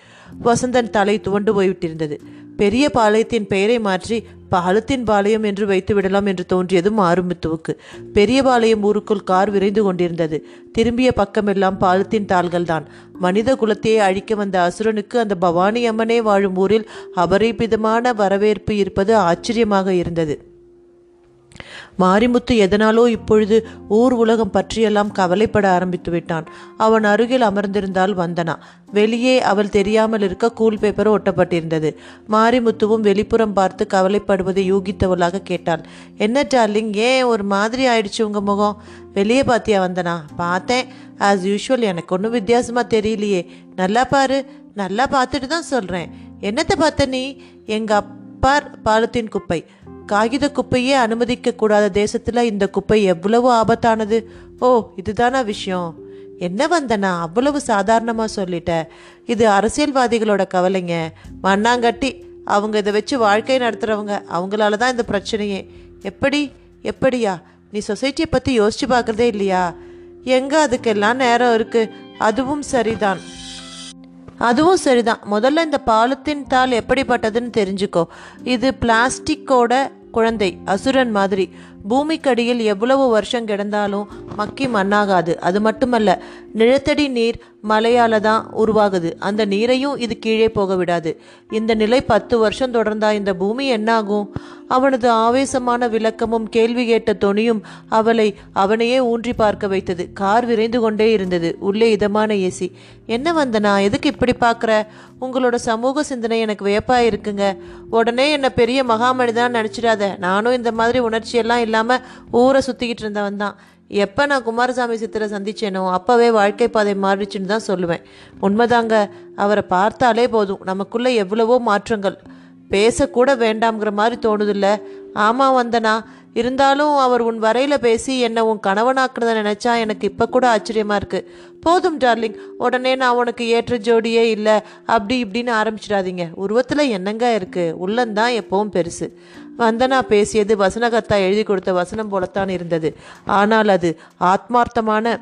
வசந்தன் தலை துவண்டு போய்விட்டிருந்தது. பெரிய பாளையத்தின் பெயரை மாற்றி பாலத்தின் பாளையம் என்று வைத்து விடலாம் என்று தோன்றியது மாறுமுத்துவுக்கு பெரிய பாளையம் ஊருக்குள் கார் விரைந்து கொண்டிருந்தது. திரும்பிய பக்கமெல்லாம் பாலத்தின் தாள்கள்தான். மனித குலத்தையே அழிக்க வந்த அசுரனுக்கு அந்த பவானி அம்மனே வாழும் ஊரில் அபரிபிதமான வரவேற்பு இருப்பது ஆச்சரியமாக இருந்தது. மாரிமுத்து எதனாலோ இப்பொழுது ஊர் உலகம் பற்றியெல்லாம் கவலைப்பட ஆரம்பித்து விட்டான். அவன் அருகில் அமர்ந்திருந்தால் வந்தனா. வெளியே அவள் தெரியாமல் இருக்க கூல் பேப்பர் ஒட்டப்பட்டிருந்தது. மாரிமுத்துவும் வெளிப்புறம் பார்த்து கவலைப்படுவதை யூகித்தவளாக கேட்டாள். என்ன டார்லிங் ஏன் ஒரு மாதிரி ஆயிடுச்சு உங்க முகம்? வெளியே பார்த்தியா வந்தனா? பார்த்தேன். ஆஸ் யூஷுவல் எனக்கு ஒன்றும் வித்தியாசமாக தெரியலையே. நல்லா பாரு. நல்லா பார்த்துட்டு தான் சொல்கிறேன் என்னத்தை பார்த்த நீ? எங்கள் பார் பாலத்தின் குப்பை. காகித குப்பையே அனுமதிக்க கூடாத தேசத்துல இந்த குப்பை எவ்வளவு ஆபத்தானது? ஓ இதுதானா விஷயம்? என்ன வந்தனா அவ்வளவு சாதாரணமா சொல்லிட்ட. இது அரசியல்வாதிகளோட கவலைங்க. மண்ணாங்கட்டி அவங்க இதை வச்சு வாழ்க்கை நடத்துறவங்க. அவங்களால தான் இந்த பிரச்சனையே. எப்படி? எப்படியா? நீ சொசைட்டியை பத்தி யோசிச்சு பார்க்குறதே இல்லையா? எங்க அதுக்கெல்லாம் நேரம் இருக்கு? அதுவும் சரிதான். அதுவும் சரிதான். முதல்ல இந்த பாலத்தின் தாள் எப்படிப்பட்டதுன்னு தெரிஞ்சுக்கோ. இது பிளாஸ்டிக்கோட குழந்தை அசுரன் மாதிரி. பூமிக்கடியில் எவ்வளவு வருஷம் கிடந்தாலும் மக்கி மண்ணாகாது. அது மட்டுமல்ல நிலத்தடி நீர் மலையால தான் உருவாகுது. அந்த நீரையும் இது கீழே போக விடாது. இந்த நிலை பத்து வருஷம் தொடர்ந்தா இந்த பூமி என்னாகும்? அவனது ஆவேசமான விளக்கமும் கேள்வி கேட்ட தொனியும் அவளை அவனையே ஊன்றி பார்க்க வைத்தது. கார் விரைந்து கொண்டே இருந்தது. உள்ளே இதமான ஏசி. என்ன வந்தனா? எதுக்கு இப்படி பார்க்குற? உங்களோட சமூக சிந்தனை எனக்கு வியப்பாக இருக்குங்க. உடனே என்னை பெரிய மகாமனிதான் நினச்சிடாத. நானும் இந்த மாதிரி உணர்ச்சியெல்லாம் இல்லாமல் ஊரை சுற்றிக்கிட்டு இருந்தவன் தான் எப்போ நான் குமாரசாமி சித்தரை சந்திச்சேனோ அப்போவே வாழ்க்கை பாதை மாறிச்சுன்னு தான் சொல்லுவேன். உண்மைதாங்க. அவரை பார்த்தாலே போதும். நமக்குள்ளே எவ்வளவோ மாற்றங்கள். பேசக்கூட வேண்டாம்ங்கிற மாதிரி தோணுதில்ல. ஆமாம் வந்தனா. இருந்தாலும் அவர் உன் வரையில் பேசி என்னை உன் கணவனாக்குறத நினச்சா எனக்கு இப்போ கூட ஆச்சரியமாக இருக்குது போதும் டார்லிங். உடனே நான் உனக்கு ஏற்ற ஜோடியே இல்லை. அப்படி இப்படின்னு ஆரம்பிச்சிடாதீங்க. உருவத்தில் என்னங்க இருக்குது உள்ளந்தான் எப்பவும் பெருசு. வந்தனா பேசியது வசனகத்தா எழுதி கொடுத்த வசனம் போலத்தான் இருந்தது. ஆனால் அது ஆத்மார்த்தமான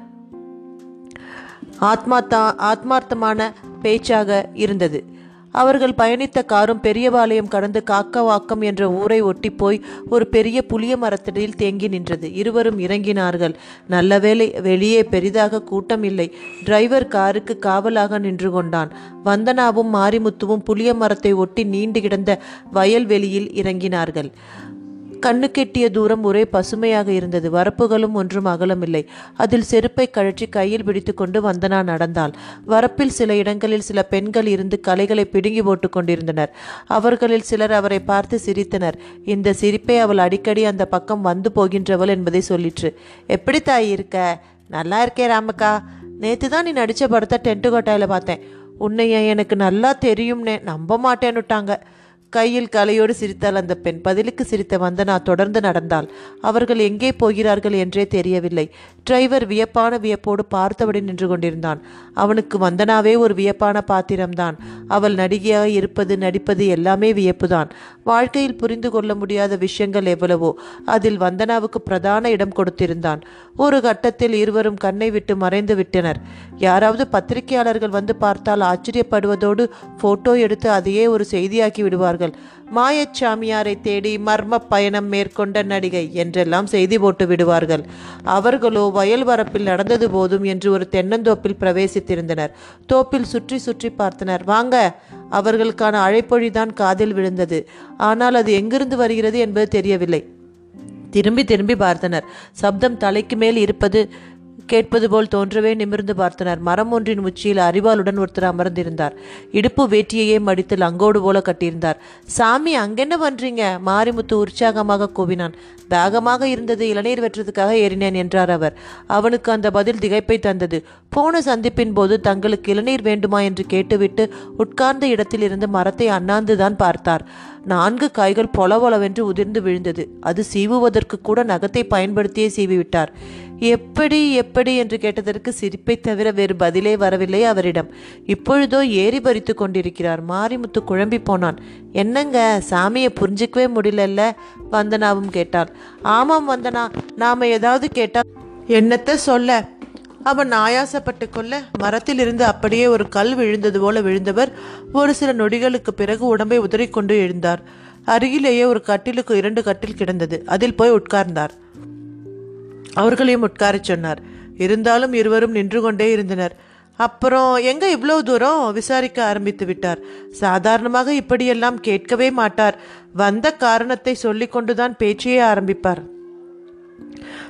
ஆத்மாத்தா ஆத்மார்த்தமான பேச்சாக இருந்தது. அவர்கள் பயணித்த காரும் பெரியபாளையம் கடந்து காக்கவாக்கம் என்ற ஊரை ஒட்டி போய் ஒரு பெரிய புளிய மரத்தடியில் தேங்கி நின்றது. இருவரும் இறங்கினார்கள். நல்ல வேளை வெளியே பெரிதாக கூட்டம் இல்லை. டிரைவர் காருக்கு காவலாக நின்று கொண்டான். வந்தனாவும் மாரிமுத்துவும் புளிய மரத்தை ஒட்டி நீண்டு கிடந்த வயல்வெளியில் இறங்கினார்கள். கண்ணுக்கெட்டிய தூரம் ஒரே பசுமையாக இருந்தது. வரப்புகளும் ஒன்றும் அகலமில்லை. அதில் செருப்பை கழற்றி கையில் பிடித்து கொண்டு வந்தனா நடந்தாள். வரப்பில் சில இடங்களில் சில பெண்கள் இருந்து கலைகளை பிடுங்கி போட்டு கொண்டிருந்தனர். அவர்களில் சிலர் அவரை பார்த்து சிரித்தனர். இந்த சிரிப்பை அவள் அடிக்கடி அந்த பக்கம் வந்து போகின்றவள் என்பதை சொல்லிற்று. எப்படி தாய் இருக்க? நல்லா இருக்கே ராமக்கா. நேற்று தான் நீ நடித்த படத்தை டென்ட்டு கொட்டாயில் பார்த்தேன். உன்னைய எனக்கு நல்லா தெரியும்னே நம்ப மாட்டேன்னுட்டாங்க. கையில் கலையோடு சிரித்தாள் அந்த பெண் பதிலுக்கு சிரித்த வந்தனா தொடர்ந்து நடந்தாள். அவர்கள் எங்கே போகிறார்கள் என்றே தெரியவில்லை. டிரைவர் வியப்பான வியப்போடு பார்த்தபடி நின்று கொண்டிருந்தான். அவனுக்கு வந்தனாவே ஒரு வியப்பான பாத்திரம்தான். அவள் நடிகையாக இருப்பது நடிப்பது எல்லாமே வியப்புதான். வாழ்க்கையில் புரிந்து கொள்ள முடியாத விஷயங்கள் எவ்வளவோ அதில் வந்தனாவுக்கு பிரதான இடம் கொடுத்திருந்தான். ஒரு கட்டத்தில் இருவரும் கண்ணை விட்டு மறைந்து விட்டனர். யாராவது பத்திரிகையாளர்கள் வந்து பார்த்தால் ஆச்சரியப்படுவதோடு போட்டோ எடுத்து அதையே ஒரு செய்தியாக்கி விடுவார்கள். மாயச்சாமியாரை தேடி மர்ம பயணம் மேற்கொண்ட நடிகை என்றெல்லாம் செய்தி போட்டு விடுவார்கள். அவர்களோ வயல் வரப்பில் நடந்தது போதும் என்று ஒரு தென்னந்தோப்பில் பிரவேசித்திருந்தனர். தோப்பில் சுற்றி சுற்றி பார்த்தனர். வாங்க அவர்களுக்கான அழைப்பொழிதான் காதில் விழுந்தது. ஆனால் அது எங்கிருந்து வருகிறது என்பது தெரியவில்லை. திரும்பி திரும்பி பார்த்தனர். சப்தம் தலைக்கு மேல் இருப்பது கேட்பது போல் தோன்றவே நிமிர்ந்து பார்த்தனர். மரம் ஒன்றின் உச்சியில் அறிவாளுடன் ஒருத்தர் அமர்ந்திருந்தார். இடுப்பு வேட்டியையே மடித்து லங்கோடு போல கட்டியிருந்தார். சாமி அங்கென்ன பண்றீங்க? மாரிமுத்து உற்சாகமாக கூவினான். தாகமாக இருந்தது இளநீர் வெற்றதுக்காக ஏறினேன் என்றார் அவர். அவனுக்கு அந்த பதில் திகைப்பை தந்தது. போன சந்திப்பின் போது தங்களுக்கு இளநீர் வேண்டுமா? என்று கேட்டுவிட்டு உட்கார்ந்த இடத்தில் இருந்து மரத்தை அண்ணாந்துதான் பார்த்தார். நான்கு காய்கள் பொலவொலவென்று உதிர்ந்து விழுந்தது. அது சீவுவதற்கு கூட நகத்தை பயன்படுத்தியே சீவிவிட்டார். எப்படி எப்படி? என்று கேட்டதற்கு சிரிப்பை தவிர வேறு பதிலே வரவில்லை அவரிடம். இப்பொழுதோ ஏறி பறித்து கொண்டிருக்கிறார். மாரிமுத்து குழம்பி போனான். என்னங்க சாமியை புரிஞ்சிக்கவே முடியலல்ல? வந்தனாவும் கேட்டாள். ஆமாம் வந்தனா நாம ஏதாவது கேட்டால் என்னத்த சொல்ல? அவன் ஆயாசப்பட்டு கொள்ள மரத்திலிருந்து அப்படியே ஒரு கல் விழுந்தது போல விழுந்தவர். ஒரு சில நொடிகளுக்கு பிறகு உடம்பை உதறிக்கொண்டு எழுந்தார். அருகிலேயே ஒரு கட்டிலுக்கு இரண்டு கட்டில் கிடந்தது. அதில் போய் உட்கார்ந்தார். அவர்களையும் உட்காரச் சொன்னார். இருந்தாலும் இருவரும் நின்று கொண்டே இருந்தனர். அப்புறம் எங்க இவ்வளவு தூரம்? விசாரிக்க ஆரம்பித்து விட்டார். சாதாரணமாக இப்படியெல்லாம் கேட்கவே மாட்டார். வந்த காரணத்தை சொல்லிக்கொண்டுதான் பேச்சையே ஆரம்பிப்பார்.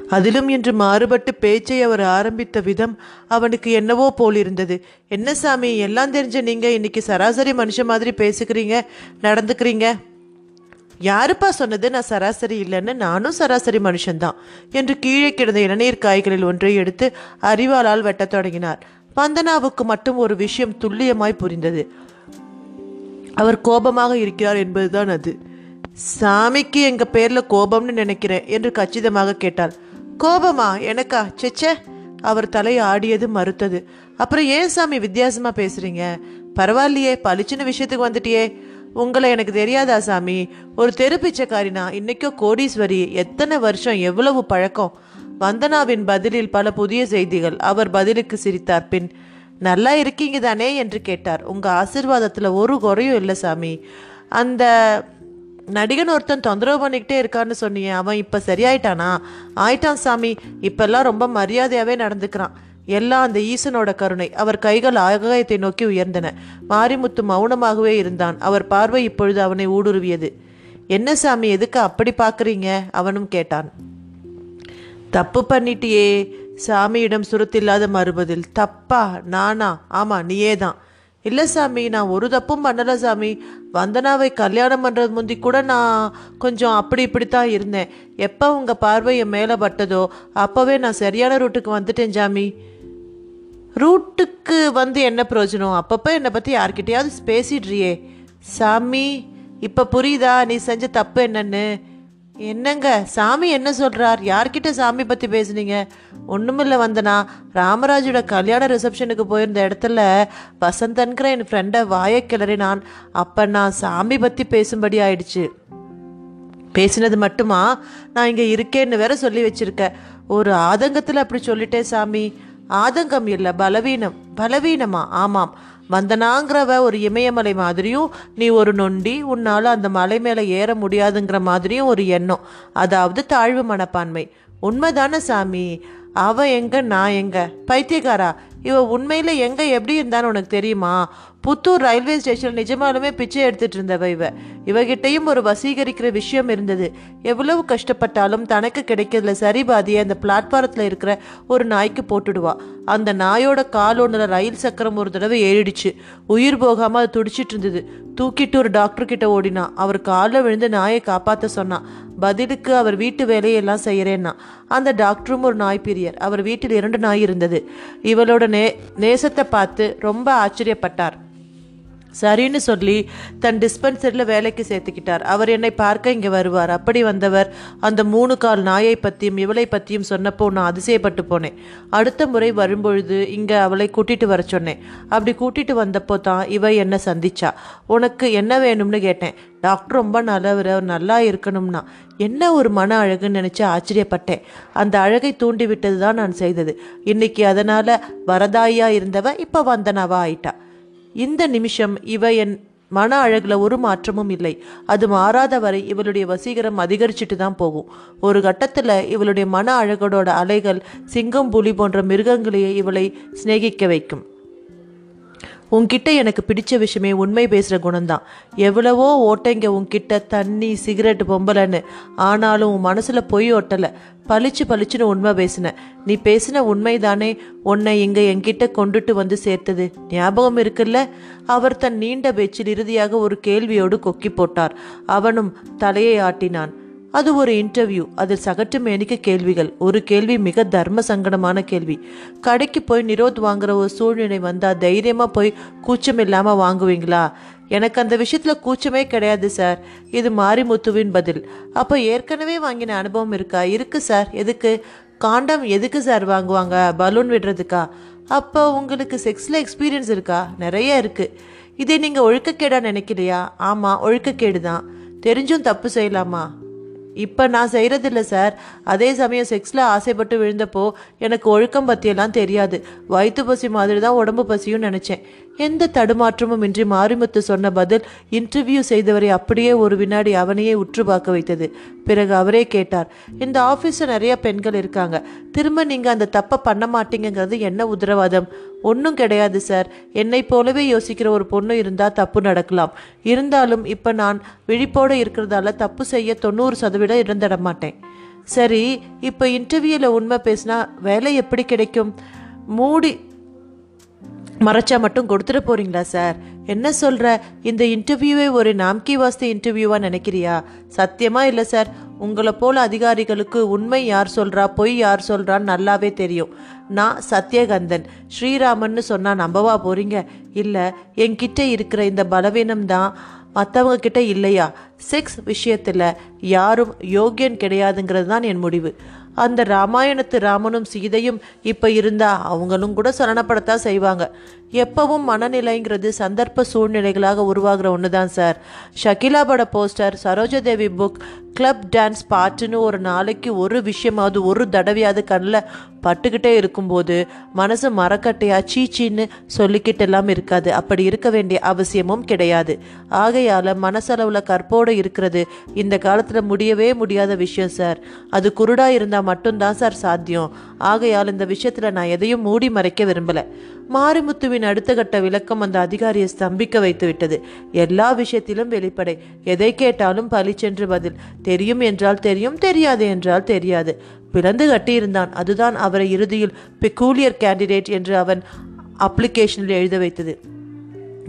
அதிலும் இன்று மாறுபட்டு பேச்சை அவர் ஆரம்பித்த விதம் அவனுக்கு என்னவோ போல் இருந்தது என்ன சாமி எல்லாம் தெரிஞ்ச நீங்க இன்னைக்கு சராசரி மனுஷன் மாதிரி பேசுகிறீங்க நடந்துக்கிறீங்க? யாருப்பா சொன்னது நான் சராசரி இல்லைன்னு? நானும் சராசரி மனுஷன்தான் என்று கீழே கிடந்த இளநீர் காய்களில் ஒன்றை எடுத்து அறிவாளால் வெட்டத் தொடங்கினார். வந்தனாவுக்கு மட்டும் ஒரு விஷயம் துல்லியமாய் புரிந்தது. அவர் கோபமாக இருக்கிறார் என்பதுதான் அது. சாமிக்கு எங்க பேர்ல கோபம்னு நினைக்கிறேன் என்று கச்சிதமாக கேட்டாள். கோபமா? எனக்கா? செச்சே அவர் தலை ஆடியது மறுத்தது. அப்புறம் ஏன் சாமி வித்தியாசமா பேசுறீங்க? பரவாயில்லையே பளிச்சுன்னு விஷயத்துக்கு வந்துட்டியே. உங்களை எனக்கு தெரியாதா சாமி? ஒரு தெரு பிச்சைக்காரினா இன்னைக்கோ கோடீஸ்வரி. எத்தனை வருஷம் எவ்வளவு பழக்கம்? வந்தனாவின் பதிலில் பல புதிய செய்திகள். அவர் பதிலுக்கு சிரித்தார் பின் நல்லா இருக்கீங்க தானே என்று கேட்டார். உங்க ஆசிர்வாதத்துல ஒரு குறையும் இல்லை சாமி. அந்த நடிகன் ஒருத்தன் தொந்தரவு பண்ணிக்கிட்டே இருக்கான்னு சொன்னியே அவன் இப்போ சரியாயிட்டானா? ஆயிட்டான் சாமி. இப்பெல்லாம் ரொம்ப மரியாதையாகவே நடந்துக்கிறான். எல்லாம் அந்த ஈசனோட கருணை. அவர் கைகள் ஆகாயத்தை நோக்கி உயர்ந்தன. மாரிமுத்து மௌனமாகவே இருந்தான். அவர் பார்வை இப்பொழுது அவனை ஊடுருவியது. என்ன சாமி எதுக்கு அப்படி பார்க்குறீங்க? அவனும் கேட்டான். தப்பு பண்ணிட்டியே. சாமியிடம் சுரத்தில்லாத மறுபதில் தப்பா நானா? ஆமாம் நீயே தான் இல்லை சாமி நான் ஒரு தப்பும் பண்ணலை சாமி. வந்தனாவை கல்யாணம் பண்ணுறது முந்தி கூட நான் கொஞ்சம் அப்படி இப்படித்தான் இருந்தேன். எப்போ உங்கள் பார்வை என் மேலே பட்டதோ அப்போவே நான் சரியான ரூட்டுக்கு வந்துட்டேன் சாமி. ரூட்டுக்கு வந்து என்ன பிரயோஜனம்? அப்பப்போ என்னை பற்றி யார்கிட்டயாவது பேசிடுறியே. சாமி இப்போ புரியுதா? நீ செஞ்ச தப்பு என்னன்னு? என்னங்க சாமி என்ன சொல்கிறார் யார்கிட்ட சாமி பற்றி பேசுனீங்க? ஒன்றுமில்ல வந்தனா ராமராஜோட கல்யாண ரிசப்ஷனுக்கு போயிருந்த இடத்துல வசந்தன்கிற என் ஃப்ரெண்டை வாயை கிளறினான். அப்போ நான் சாமி பற்றி பேசும்படி ஆயிடுச்சு. பேசினது மட்டுமா? நான் இங்கே இருக்கேன்னு வேற சொல்லி வச்சுருக்கேன் ஒரு ஆதங்கத்தில் அப்படி சொல்லிட்டேன் சாமி. ஆதங்கம் இல்லை பலவீனம். பலவீனமா? ஆமாம். வந்தனாங்கிறவ ஒரு இமயமலை மாதிரியும் நீ ஒரு நொண்டி உன்னால் அந்த மலை மேலே ஏற முடியாதுங்கிற மாதிரியும் ஒரு எண்ணம். அதாவது தாழ்வு மனப்பான்மை. உண்மைதானே சாமி? அவ எங்க நான் எங்க? பைத்தியக்காரா? இவ உண்மையில் எங்கே எப்படி இருந்தான்னு உனக்கு தெரியுமா? புத்தூர் ரயில்வே ஸ்டேஷன் நிஜமாலுமே பிச்சை எடுத்துட்டு இருந்தவ இவ. இவகிட்டையும் ஒரு வசீகரிக்கிற விஷயம் இருந்தது. எவ்வளவு கஷ்டப்பட்டாலும் தனக்கு கிடைக்கிறதுல சரி பாதியை அந்த பிளாட்ஃபாரத்தில் இருக்கிற ஒரு நாய்க்கு போட்டுடுவா. அந்த நாயோட கால் ஒன்றில் ரயில் சக்கரம் ஒரு தடவை ஏறிடுச்சு. உயிர் போகாமல் அது துடிச்சிட்டு இருந்தது. தூக்கிட்டு ஒரு டாக்டர் கிட்ட ஓடினா. அவர் காலில் விழுந்து நாயை காப்பாற்ற சொன்னான் பதிலுக்கு அவர் வீட்டு வேலையெல்லாம் செய்கிறேன்னா அந்த டாக்டரும் ஒரு நாய் பிரியர். அவர் வீட்டில் இரண்டு நாய் இருந்தது. இவளோட நே நேசத்தை பார்த்து ரொம்ப ஆச்சரியப்பட்டார். சரின்னு சொல்லி தன் டிஸ்பென்சரியில் வேலைக்கு சேர்த்துக்கிட்டார். அவர் என்னை பார்க்க இங்கே வருவார். அப்படி வந்தவர் அந்த மூணு கால் நாயை பற்றியும் இவளை பற்றியும் சொன்னப்போ நான் அதிசயப்பட்டு போனேன். அடுத்த முறை வரும்பொழுது இங்கே அவளை கூட்டிகிட்டு வர சொன்னேன். அப்படி கூட்டிகிட்டு வந்தப்போ தான் இவ என்னை சந்திச்சா. உனக்கு என்ன வேணும்னு கேட்டேன். டாக்டர் ரொம்ப நல்லவர் அவர் நல்லா இருக்கணும்னா என்ன ஒரு மன அழகுன்னு நினச்சி ஆச்சரியப்பட்டேன். அந்த அழகை தூண்டி விட்டது தான் நான் செய்தது. இன்னைக்கு அதனால் வரதாயா இருந்தவ இப்போ வந்தனாவா ஆயிட்டா. இந்த நிமிஷம் இவ என் மன அழகில் ஒரு மாற்றமும் இல்லை. அது மாறாத வரை இவளுடைய வசீகரம் அதிகரிச்சுட்டு தான் போகும். ஒரு கட்டத்தில் இவளுடைய மன அழகோட அலைகள் சிங்கம் புலி போன்ற மிருகங்களையே இவளை சிநேகிக்க வைக்கும். உன்கிட்ட எனக்கு பிடிச்ச விஷயமே உண்மை பேசுகிற குணம்தான். எவ்வளவோ ஓட்டைங்க உன்கிட்ட தண்ணி சிகரெட் பொம்பளைன்னு. ஆனாலும் உன் மனசில் பொய் ஒட்டலை. பளிச்சு பளிச்சுன்னு உண்மை பேசின. நீ பேசின உண்மைதானே உன்னை இங்கே என்கிட்ட கொண்டுட்டு வந்து சேர்த்தது. ஞாபகம் இருக்குல்ல? அவர் தன் நீண்ட பேச்சில் இறுதியாக ஒரு கேள்வியோடு கொக்கி போட்டார். அவனும் தலையை ஆட்டினான். அது ஒரு இன்டர்வியூ அதில் சகட்டு மேனிக்க கேள்விகள். ஒரு கேள்வி மிக தர்ம சங்கடமான கேள்வி. கடைக்கு போய் நிரோத் வாங்குற ஒரு சூழ்நிலை வந்தால் தைரியமாக போய் கூச்சம் இல்லாமல் வாங்குவீங்களா? எனக்கு அந்த விஷயத்தில் கூச்சமே கிடையாது சார் இது மாரிமுத்துவின் பதில். அப்போ ஏற்கனவே வாங்கின அனுபவம் இருக்கா? இருக்கு சார் எதுக்கு? காண்டம் எதுக்கு சார் வாங்குவாங்க? பலூன் விடுறதுக்கா? அப்போ உங்களுக்கு செக்ஸில் எக்ஸ்பீரியன்ஸ் இருக்கா? நிறைய இருக்குது இதை நீங்கள் ஒழுக்கக்கேடாக நினைக்கலையா? ஆமாம் ஒழுக்கக்கேடு தான் தெரிஞ்சும் தப்பு செய்யலாமா? இப்போ நான் செய்கிறதில்ல சார். அதே சமயம் செக்ஸில் ஆசைப்பட்டு விழுந்தப்போ எனக்கு ஒழுக்கம் பற்றியெல்லாம் தெரியாது. வயிற்று பசி மாதிரி தான் உடம்பு பசியும் நினச்சேன். எந்த தடுமாற்றமும் இன்றி மாரிமுத்து சொன்ன பதில் இன்டர்வியூ செய்தவரை அப்படியே ஒரு வினாடி அவனையே உற்று பார்க்க வைத்தது. பிறகு அவரே கேட்டார் இந்த ஆஃபீஸில் நிறைய பெண்கள் இருக்காங்க. திரும்ப நீங்கள் அந்த தப்பை பண்ண மாட்டீங்கிறது என்ன உத்தரவாதம்? ஒன்றும் கிடையாது சார். என்னை போலவே யோசிக்கிற ஒரு பொண்ணு இருந்தால் தப்பு நடக்கலாம். இருந்தாலும் இப்போ நான் விழிப்போடு இருக்கிறதால தப்பு செய்ய தொண்ணூறு சதவீதம் இருந்திட மாட்டேன். சரி இப்போ இன்டர்வியூவில் உண்மை பேசினா வேலை எப்படி கிடைக்கும்? மூடி மறைச்சா மட்டும் கொடுத்துட்டு போறீங்களா சார்? என்ன சொல்ற? இந்த இன்டர்வியூவே ஒரு நாம்கி வாஸ்து இன்டர்வியூவா நினைக்கிறியா? சத்தியமா இல்லை சார். உங்களை போல அதிகாரிகளுக்கு உண்மை யார் சொல்றா பொய் யார் சொல்றான்னு நல்லாவே தெரியும். நான் சத்யகந்தன். ஸ்ரீராமன்னு சொன்னா நம்பவா போறீங்க? இல்லை என்கிட்ட இருக்கிற இந்த பலவீனம் தான் மற்றவங்க கிட்ட இல்லையா? செக்ஸ் விஷயத்தில் யாரும் யோக்கியன் கிடையாதுங்கிறது தான் என் முடிவு. அந்த ராமாயணத்து ராமனும் சீதையும் இப்போ இருந்தா அவங்களும் கூட சரணப்படத்தான் செய்வாங்க. எப்பவும் மனநிலைங்கிறது சந்தர்ப்ப சூழ்நிலைகளாக உருவாகிற ஒன்று தான் சார். ஷகிலா பட poster Sarojadevi book club dance பாட்டுன்னு ஒரு நாளைக்கு ஒரு விஷயமாவது ஒரு தடவையாவது கண்ணில் பட்டுக்கிட்டே இருக்கும்போது மனசு மரக்கட்டையா சீச்சின்னு சொல்லிக்கிட்டு எல்லாம் இருக்காது. அப்படி இருக்க வேண்டிய அவசியமும் கிடையாது. ஆகையால் மனசளவில் கற்போடு இருக்கிறது இந்த காலத்தில் முடியவே முடியாத விஷயம் சார். அது குருடாக இருந்தால் மட்டும்தான் சார் சாத்தியம். ஆகையால் இந்த விஷயத்தில் நான் எதையும் மூடி மறைக்க விரும்பலை. மாரிமுத்துவின் அடுத்த கட்ட விளக்கம் அந்த அதிகாரியை ஸ்தம்பிக்க வைத்துவிட்டது. எல்லா விஷயத்திலும் வெளிப்படை. எதை கேட்டாலும் பளிச்சென்று பதில். தெரியும் என்றால் தெரியும் தெரியாது என்றால் தெரியாது. பிளந்து கட்டியிருந்தான். அதுதான் அவரை இறுதியில் பெக்கூலியர் கேண்டிடேட் என்று அவன் அப்ளிகேஷனில் எழுத வைத்தது.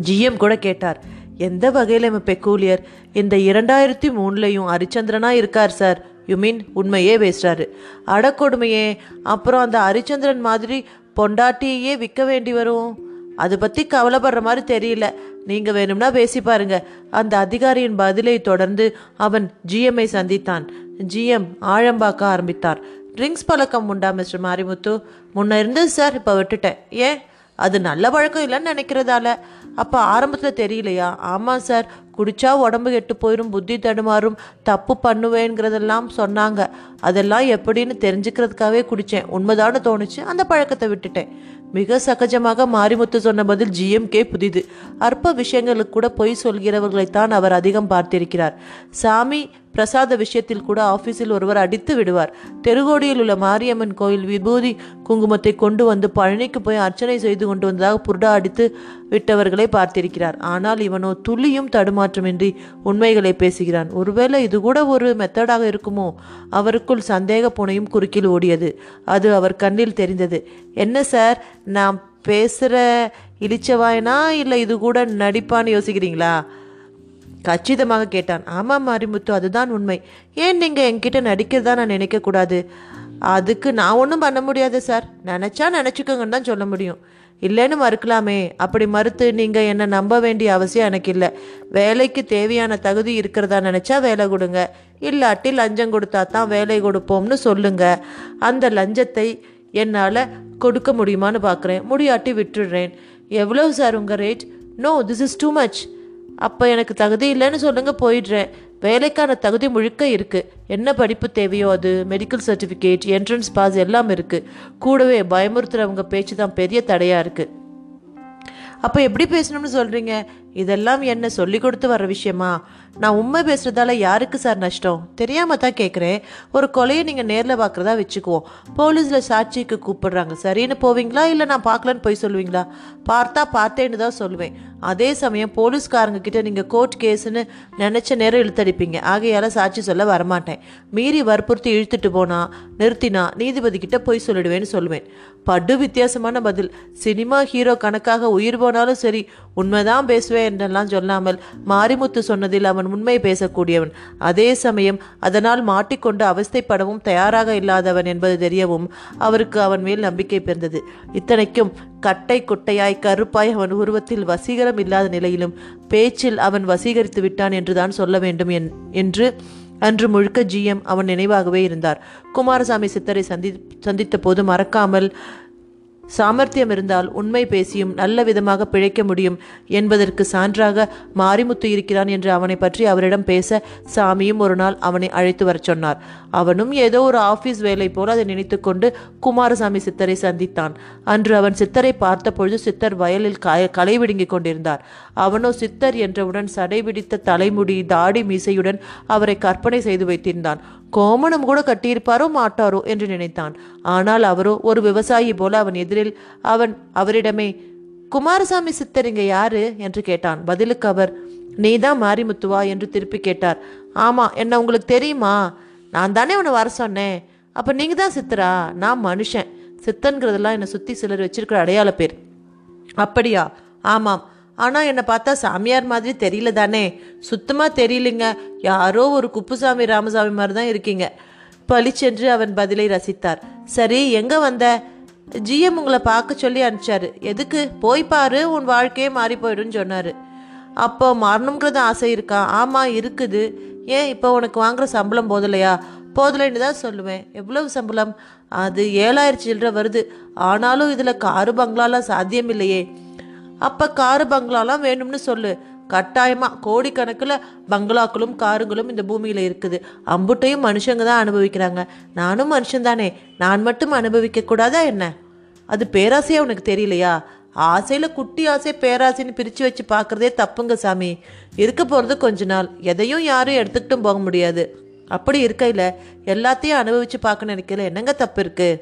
ஜிஎம் கூட கேட்டார். எந்த வகையில் இவன் பெக்கூலியர் இந்த இரண்டாயிரத்தி மூணுலையும் ஹரிச்சந்திரனா இருக்கார் சார். யூ மீன் உண்மையே பேசுகிறாரு அடக்கொடுமையே. அப்புறம் அந்த ஹரிச்சந்திரன் மாதிரி பொண்டாட்டியே விற்க வேண்டி வரும். அதை பற்றி கவலைப்படுற மாதிரி தெரியல. நீங்கள் வேணும்னா பேசி பாருங்க. அந்த அதிகாரியின் பதிலை தொடர்ந்து அவன் ஜிஎம்ஐ சந்தித்தான். ஜிஎம் ஆழம்பாக்க ஆரம்பித்தார். ட்ரிங்க்ஸ் பழக்கம் உண்டா மிஸ்டர் மாரிமுத்து? முன்ன இருந்தது சார் இப்போ விட்டுட்டேன். ஏன்? அது நல்ல பழக்கம் இல்லைன்னு நினைக்கிறதால. அப்போ ஆரம்பத்தில் தெரியலையா? ஆமாம் சார் குடிச்சா உடம்பு கெட்டு போயிடும் புத்தி தடுமாறும் தப்பு பண்ணுவேங்கிறதெல்லாம் சொன்னாங்க. அதெல்லாம் எப்படின்னு தெரிஞ்சுக்கிறதுக்காகவே குடித்தேன் உண்மைதானு தோணுச்சு அந்த பழக்கத்தை விட்டுட்டேன். மிக சகஜமாக மாரிமுத்து சொன்ன பதில் ஜிஎம்கே புதிது. அற்ப விஷயங்களுக்கு கூட பொய் சொல்கிறவர்களைத்தான் அவர் அதிகம் பார்த்திருக்கிறார். சாமி பிரசாத விஷயத்தில் கூட ஆபீஸில் ஒருவர் அடித்து விடுவார். தெருகோடியில் உள்ள மாரியம்மன் கோயில் விபூதி குங்குமத்தை கொண்டு வந்து பழனிக்கு போய் அர்ச்சனை செய்து கொண்டு வந்ததாக புருடா அடித்து விட்டவர்களை பார்த்திருக்கிறார். ஆனால் இவனோ துளியும் ஏமாற்றமின்றி உண்மைகளை பேசுகிறான். ஒருவேளை இது கூட ஒரு மெத்தடாக இருக்குமோ? அவருக்குள் சந்தேக புனையும் குறுக்கில் ஓடியது. அது அவர் கண்ணில் தெரிந்தது. என்ன சார் நான் பேசுகிற இழிச்சவாயனா? இல்லை இது கூட நடிப்பான்னு யோசிக்கிறீங்களா? கச்சிதமாக கேட்டான். ஆமாம் மாரிமுத்து அதுதான் உண்மை. ஏன் நீங்கள் என்கிட்ட நடிக்கிறதா நான் நினைக்கக்கூடாது அதுக்கு நான் ஒன்றும் பண்ண முடியாது சார். நினச்சா நினச்சிக்கோங்கன்னு தான் சொல்ல முடியும். இல்லைன்னு மறுக்கலாமே. அப்படி மறுத்து நீங்கள் என்னை நம்ப வேண்டிய அவசியம் எனக்கு இல்லை. வேலைக்கு தேவையான தகுதி இருக்கிறதா நினச்சா வேலை கொடுங்க. இல்லாட்டி லஞ்சம் கொடுத்தா தான் வேலை கொடுப்போம்னு சொல்லுங்க. அந்த லஞ்சத்தை என்னால் கொடுக்க முடியுமான்னு பார்க்குறேன் முடியாட்டி விட்டுடுறேன். எவ்வளவு சார் உங்கள் rate no this is too much அப்போ எனக்கு தகுதி இல்லைன்னு சொல்லுங்கள் போயிடுறேன். வேலைக்கான தகுதி முழுக்க இருக்குது என்ன படிப்பு தேவையோ அது மெடிக்கல் சர்டிஃபிகேட் என்ட்ரன்ஸ் பாஸ் எல்லாம் இருக்குது கூடவே பயமுறுத்துகிறவங்க பேச்சு தான் பெரிய தடையாக இருக்குது அப்போ எப்படி பேசணும்னு சொல்கிறீங்க இதெல்லாம் என்ன சொல்லி கொடுத்து வர விஷயமா? நான் உண்மை பேசுகிறதால யாருக்கு சார் நஷ்டம்? தெரியாமல் தான் கேட்குறேன் ஒரு கொலையை நீங்கள் நேரில் பார்க்குறதா வச்சுக்குவோம். போலீஸில் சாட்சிக்கு கூப்பிடுறாங்க. சரின்னு போவீங்களா? இல்லை நான் பார்க்கலன்னு போய் சொல்லுவீங்களா பார்த்தா பார்த்தேன்னு தான் சொல்லுவேன் அதே சமயம் போலீஸ்காரங்க கிட்ட நீங்கள் கோர்ட் கேஸுன்னு நினச்ச நேரம் இழுத்தடிப்பீங்க. ஆகையால் சாட்சி சொல்ல வரமாட்டேன். மீறி வற்புறுத்தி இழுத்துட்டு போனா நிறுத்தினா நீதிபதி கிட்ட போய் சொல்லிடுவேன்னு சொல்லுவேன். படு வித்தியாசமான பதில். சினிமா ஹீரோ கணக்காக உயிர் போனாலும் சரி உண்மைதான் பேசுவேன் என்றெல்லாம் சொல்லாமல் மாரிமுத்து சொன்னதில் அவன் உண்மை பேசக்கூடியவன். அதே சமயம் அதனால் மாட்டிக்கொண்டு அவஸ்தைப்படவும் தயாராக இல்லாதவன் என்பது தெரியவும் அவருக்கு அவன் மேல் நம்பிக்கை பிறந்தது. இத்தனைக்கும் கட்டை குட்டையாய் கருப்பாய் அவன் உருவத்தில் வசீகரம் இல்லாத நிலையிலும் பேச்சில் அவன் வசீகரித்து விட்டான் என்றுதான் சொல்ல வேண்டும் என்- என்று அன்று முழுக்க ஜிஎம் அவன் நினைவாகவே இருந்தார். குமாரசாமி சித்தரை சந்தி சந்தித்த போது மறக்காமல் சாமர்த்தியம் இருந்தால் உண்மை பேசியும் நல்ல விதமாக பிழைக்க முடியும் என்பதற்கு சான்றாக மாரிமுத்து இருக்கிறான் என்று அவனை பற்றி அவரிடம் பேச சாமியும் ஒரு நாள் அவனை அழைத்து வரச் சொன்னார். அவனும் ஏதோ ஒரு ஆபீஸ் வேலை போல் அதை நினைத்துக்கொண்டு குமாரசாமி சித்தரை சந்தித்தான். அன்று அவன் சித்தரை பார்த்தபொழுது சித்தர் வயலில் காய களை விடுங்கிக் கொண்டிருந்தார். அவனோ சித்தர் என்றவுடன் சடை பிடித்த தலைமுடி தாடி மீசையுடன் அவரை கற்பனை செய்து வைத்திருந்தான். கோமணம் கூட கட்டியிருப்பாரோ மாட்டாரோ என்று நினைத்தான். ஆனால் அவரோ ஒரு விவசாயி போல அவன் எதிரில் அவன் அவரிடமே குமாரசாமி சித்தரிங்க யாரு? என்று கேட்டான். பதிலுக்கு அவர் நீதான் மாரிமுத்துவா? என்று திருப்பி கேட்டார். ஆமா என்ன உங்களுக்கு தெரியுமா? நான் தானே உன்னை வர சொன்னேன். அப்ப நீங்க தான் சித்தரா? நான் மனுஷன். சித்தன்கிறதெல்லாம் என்னை சுத்தி சிலர் வச்சிருக்கிற அடையாள பேர். அப்படியா? ஆமாம். ஆனால் என்னை பார்த்தா சாமியார் மாதிரி தெரியல தானே? சுத்தமாக தெரியலைங்க. யாரோ ஒரு குப்புசாமி ராமசாமி மாதிரி தான் இருக்கீங்க. பளிச்சென்று அவன் பதிலை ரசித்தார். சரி எங்கே வந்த? ஜிஎம் உங்களை பார்க்க சொல்லி அனுப்பிச்சாரு. எதுக்கு? போய் பாரு உன் வாழ்க்கையே மாறி போயிடும்னு சொன்னார். அப்போ மாறணுங்கிறது ஆசை இருக்கா? ஆமாம் இருக்குது. ஏன் இப்போ உனக்கு வாங்குகிற சம்பளம் போதலையா? போதலைன்னு தான் சொல்லுவேன். எவ்வளவு சம்பளம்? அது ஏழாயிரம் சில்லற வருது. ஆனாலும் இதில் காரு பங்களாலாம் சாத்தியம் இல்லையே அப்போ காரு பங்களாலாம் வேணும்னு சொல்லு. கட்டாயமாக கோடிக்கணக்கில் பங்களாக்களும் காருங்களும் இந்த பூமியில் இருக்குது. அம்புட்டையும் மனுஷங்க தான் அனுபவிக்கிறாங்க. நானும் மனுஷன்தானே. நான் மட்டும் அனுபவிக்கக்கூடாதா என்ன? அது பேராசையாக உனக்கு தெரியலையா? ஆசையில் குட்டி ஆசை பேராசைன்னு பிரித்து வச்சு பார்க்குறதே தப்புங்க சாமி. இருக்க போகிறது கொஞ்ச நாள். எதையும் யாரும் எடுத்துக்கிட்டும் போக முடியாது. அப்படி இருக்கையில் எல்லாத்தையும் அனுபவித்து பார்க்க நினைக்கல என்னங்க தப்பு இருக்குது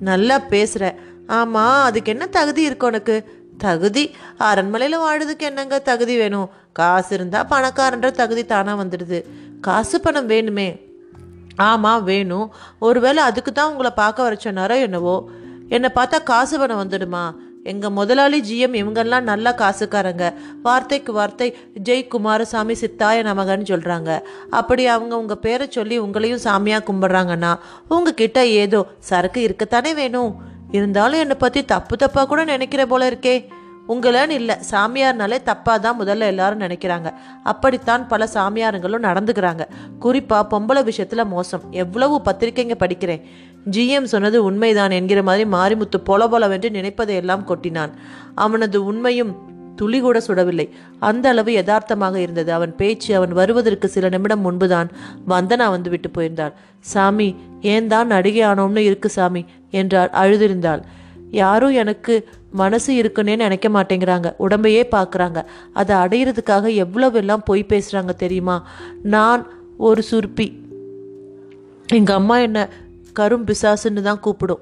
நல்லா பேசுகிற ஆமாம் அதுக்கு என்ன தகுதி இருக்கு உனக்கு? தகுதி அரண்மனையில் வாழுறதுக்கு என்னங்க தகுதி வேணும்? காசு இருந்தால் பணக்காரன்ற தகுதி தானாக வந்துடுது. காசு பணம் வேணுமே. ஆமாம் வேணும். ஒருவேளை அதுக்கு தான் உங்களை பார்க்க வர சொன்னாரோ என்னவோ. என்னை பார்த்தா காசு பணம் வந்துடுமா? எங்கள் முதலாளி ஜிஎம் இவங்கெல்லாம் நல்லா காசுக்காரங்க. வார்த்தைக்கு வார்த்தை ஜெய் குமாரசாமி சித்தாய நமகன்னு சொல்கிறாங்க அப்படி அவங்க உங்கள் பேரை சொல்லி உங்களையும் சாமியாக கும்பிட்றாங்கன்னா உங்ககிட்ட ஏதோ சரக்கு இருக்கத்தானே வேணும்? இருந்தாலும் என்னை பற்றி தப்பு தப்பாக கூட நினைக்கிற போல இருக்கே. உங்களன்னு இல்லை சாமியார்னாலே தப்பாக தான் முதல்ல எல்லாரும் நினைக்கிறாங்க. அப்படித்தான் பல சாமியாருங்களும் நடந்துக்கிறாங்க. குறிப்பாக பொம்பளை விஷயத்தில் மோசம். எவ்வளவு பத்திரிக்கைங்க படிக்கிறேன். ஜிஎம் சொன்னது உண்மைதான் என்கிற மாதிரி மாரிமுத்து பொல பொலவென்று நினைப்பதை எல்லாம் கொட்டினான். அவனது உண்மையும் துளி கூட சுடவில்லை. அந்த அளவு யதார்த்தமாக இருந்தது. அவன் பேச்சு அவன் வருவதற்கு சில நிமிடம் முன்புதான் வந்தனா வந்து விட்டு போயிருந்தாள். சாமி ஏன் தான் நடிகை ஆனோம்னு இருக்கு சாமி. என்றாள் அழுதிருந்தாள். யாரும் எனக்கு மனசு இருக்குன்னே நினைக்க மாட்டேங்கிறாங்க. உடம்பையே பார்க்குறாங்க. அதை அடையிறதுக்காக எவ்வளவெல்லாம் பொய் பேசுகிறாங்க தெரியுமா? நான் ஒரு சுருப்பி. எங்கள் அம்மா என்னை கரும் பிசாசுன்னு தான் கூப்பிடும்.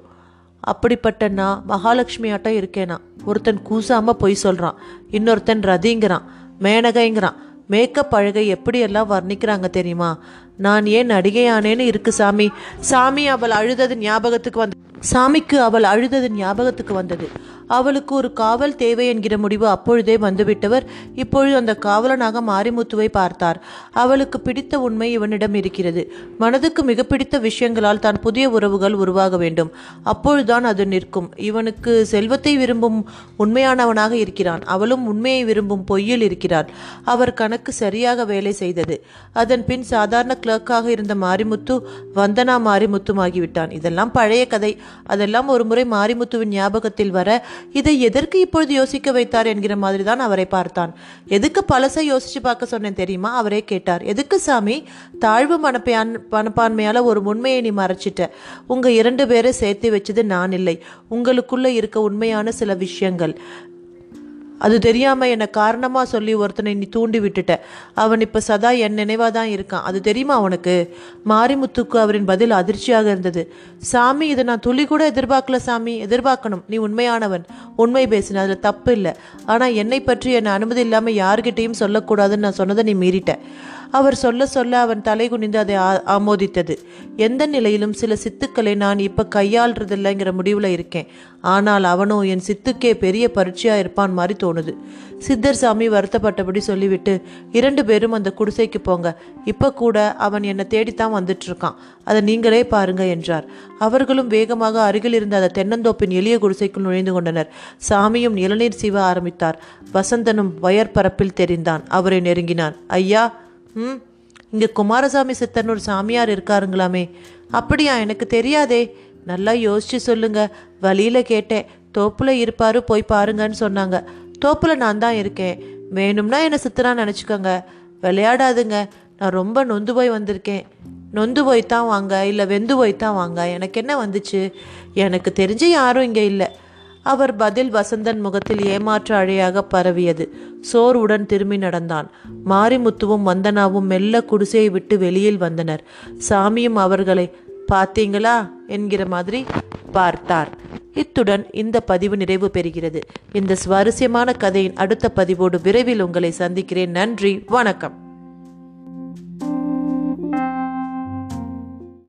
அப்படிப்பட்ட நான் மகாலட்சுமி ஆட்டம் இருக்கேனா? ஒருத்தன் கூசாமல் பொய் சொல்கிறான் இன்னொருத்தன் ரதிங்கிறான். மேனகைங்கிறான். மேக்கப் அழகை எப்படியெல்லாம் வர்ணிக்கிறாங்க தெரியுமா? நான் ஏன் நடிகையானேன்னு இருக்கு சாமி. சாமி அவள் அழுதது ஞாபகத்துக்கு வந்து சாமிக்கு அவள் அழுதது ஞாபகத்துக்கு வந்தது. அவளுக்கு ஒரு காவல் தேவை என்கிற முடிவு அப்பொழுதே வந்துவிட்டவர். இப்பொழுது அந்த காவலனாக மாரிமுத்துவை பார்த்தார். அவளுக்கு பிடித்த உண்மை இவனிடம் இருக்கிறது. மனதுக்கு மிக பிடித்த விஷயங்களால் தான் புதிய உறவுகள் உருவாக வேண்டும். அப்பொழுதுதான் அது நிற்கும். இவனுக்கு செல்வத்தை விரும்பும் உண்மையானவனாக இருக்கிறான். அவளும் உண்மையை விரும்பும் பொய்யில் இருக்கிறாள். அவர் கணக்கு சரியாக வேலை செய்தது. அதன் பின் சாதாரண கிளர்க்காக இருந்த மாரிமுத்து வந்தனா மாரிமுத்துமாகிவிட்டான் இதெல்லாம் பழைய கதை. அதெல்லாம் ஒருமுறை மாரிமுத்துவின் ஞாபகத்தில் வர இதை எதற்கு இப்பொழுது யோசிக்க வைத்தார் என்கிற மாதிரி தான் அவரை பார்த்தான். எதுக்கு பழசை யோசிச்சு பார்க்க சொன்னேன் தெரியுமா? அவரே கேட்டார். எதுக்கு சாமி? தாழ்வு மனப்பான் மனப்பான்மையால் ஒரு உண்மையை நீ மறைச்சிட்ட. உங்கள் இரண்டு பேரை சேர்த்து வச்சது நான் இல்லை. உங்களுக்குள்ளே இருக்க உண்மையான சில விஷயங்கள். அது தெரியாமல் என்னை காரணமாக சொல்லி ஒருத்தனை நீ தூண்டி விட்டுட்ட. அவன் இப்போ சதா என் நினைவாக தான் இருக்கான். அது தெரியுமா அவனுக்கு மாரிமுத்துக்கு அவரின் பதில் அதிர்ச்சியாக இருந்தது. சாமி இதை நான் துளி கூட எதிர்பார்க்கல சாமி. எதிர்பார்க்கணும். நீ உண்மையானவன். உண்மை பேசின அதில் தப்பு இல்லை. ஆனால் என்னை பற்றி என்னை அனுமதி இல்லாமல் யார்கிட்டயும் சொல்லக்கூடாதுன்னு நான் சொன்னதை நீ மீறிட்ட. அவர் சொல்ல சொல்ல அவன் தலை குனிந்து அதை ஆமோதித்தது. எந்த நிலையிலும் சில சித்துக்களை நான் இப்ப கையாள்றதில்லைங்கிற முடிவுல இருக்கேன். ஆனால் அவனோ என் சித்துக்கே பெரிய பரீட்சையா இருப்பான் மாதிரி தோணுது. சித்தர் சாமி வருத்தப்பட்டபடி சொல்லிவிட்டு இரண்டு பேரும் அந்த குடிசைக்கு போங்க. இப்ப கூட அவன் என்னை தேடித்தான் வந்துட்டு இருக்கான் அதை நீங்களே பாருங்க என்றார். அவர்களும் வேகமாக அருகில் இருந்த அந்த தென்னந்தோப்பின் எளிய குடிசைக்குள் நுழைந்து கொண்டனர். சாமியும் இளநீர் சீவ ஆரம்பித்தார். வசந்தனும் வயற்பரப்பில் தெரிந்தான். அவரை நெருங்கினான். ஐயா ம் இங்கே குமாரசாமி சித்தர்னு ஒரு சாமியார் இருக்காருங்களாமே. அப்படியா எனக்கு தெரியாதே. நல்லா யோசிச்சு சொல்லுங்க. வழியில் கேட்டேன். தோப்புல இருப்பாரு போய் பாருங்கன்னு சொன்னாங்க. தோப்புல நான் தான் இருக்கேன். வேணும்னா என்னை சித்தரா நினச்சிக்கோங்க. விளையாடாதுங்க. நான் ரொம்ப நொந்து போய் வந்திருக்கேன். நொந்து போய் தான் வாங்க இல்லை வெந்து போய் தான் வாங்க. எனக்கு என்ன வந்துச்சு? எனக்கு தெரிஞ்சு யாரும் இங்கே இல்லை. அவர் பதில் வசந்தன் முகத்தில் ஏமாற்ற அழையாக பரவியது. சோர்வுடன் திரும்பி நடந்தான். மாரிமுத்துவும் வந்தனாவும் மெல்ல குடிசையை விட்டு வெளியில் வந்தனர். சாமியும் அவர்களை பார்த்தீங்களா? என்கிற மாதிரி பார்த்தார். இத்துடன் இந்த பதிவு நிறைவு பெறுகிறது. இந்த சுவாரஸ்யமான கதையின் அடுத்த பதிவோடு விரைவில் உங்களை சந்திக்கிறேன். நன்றி வணக்கம்.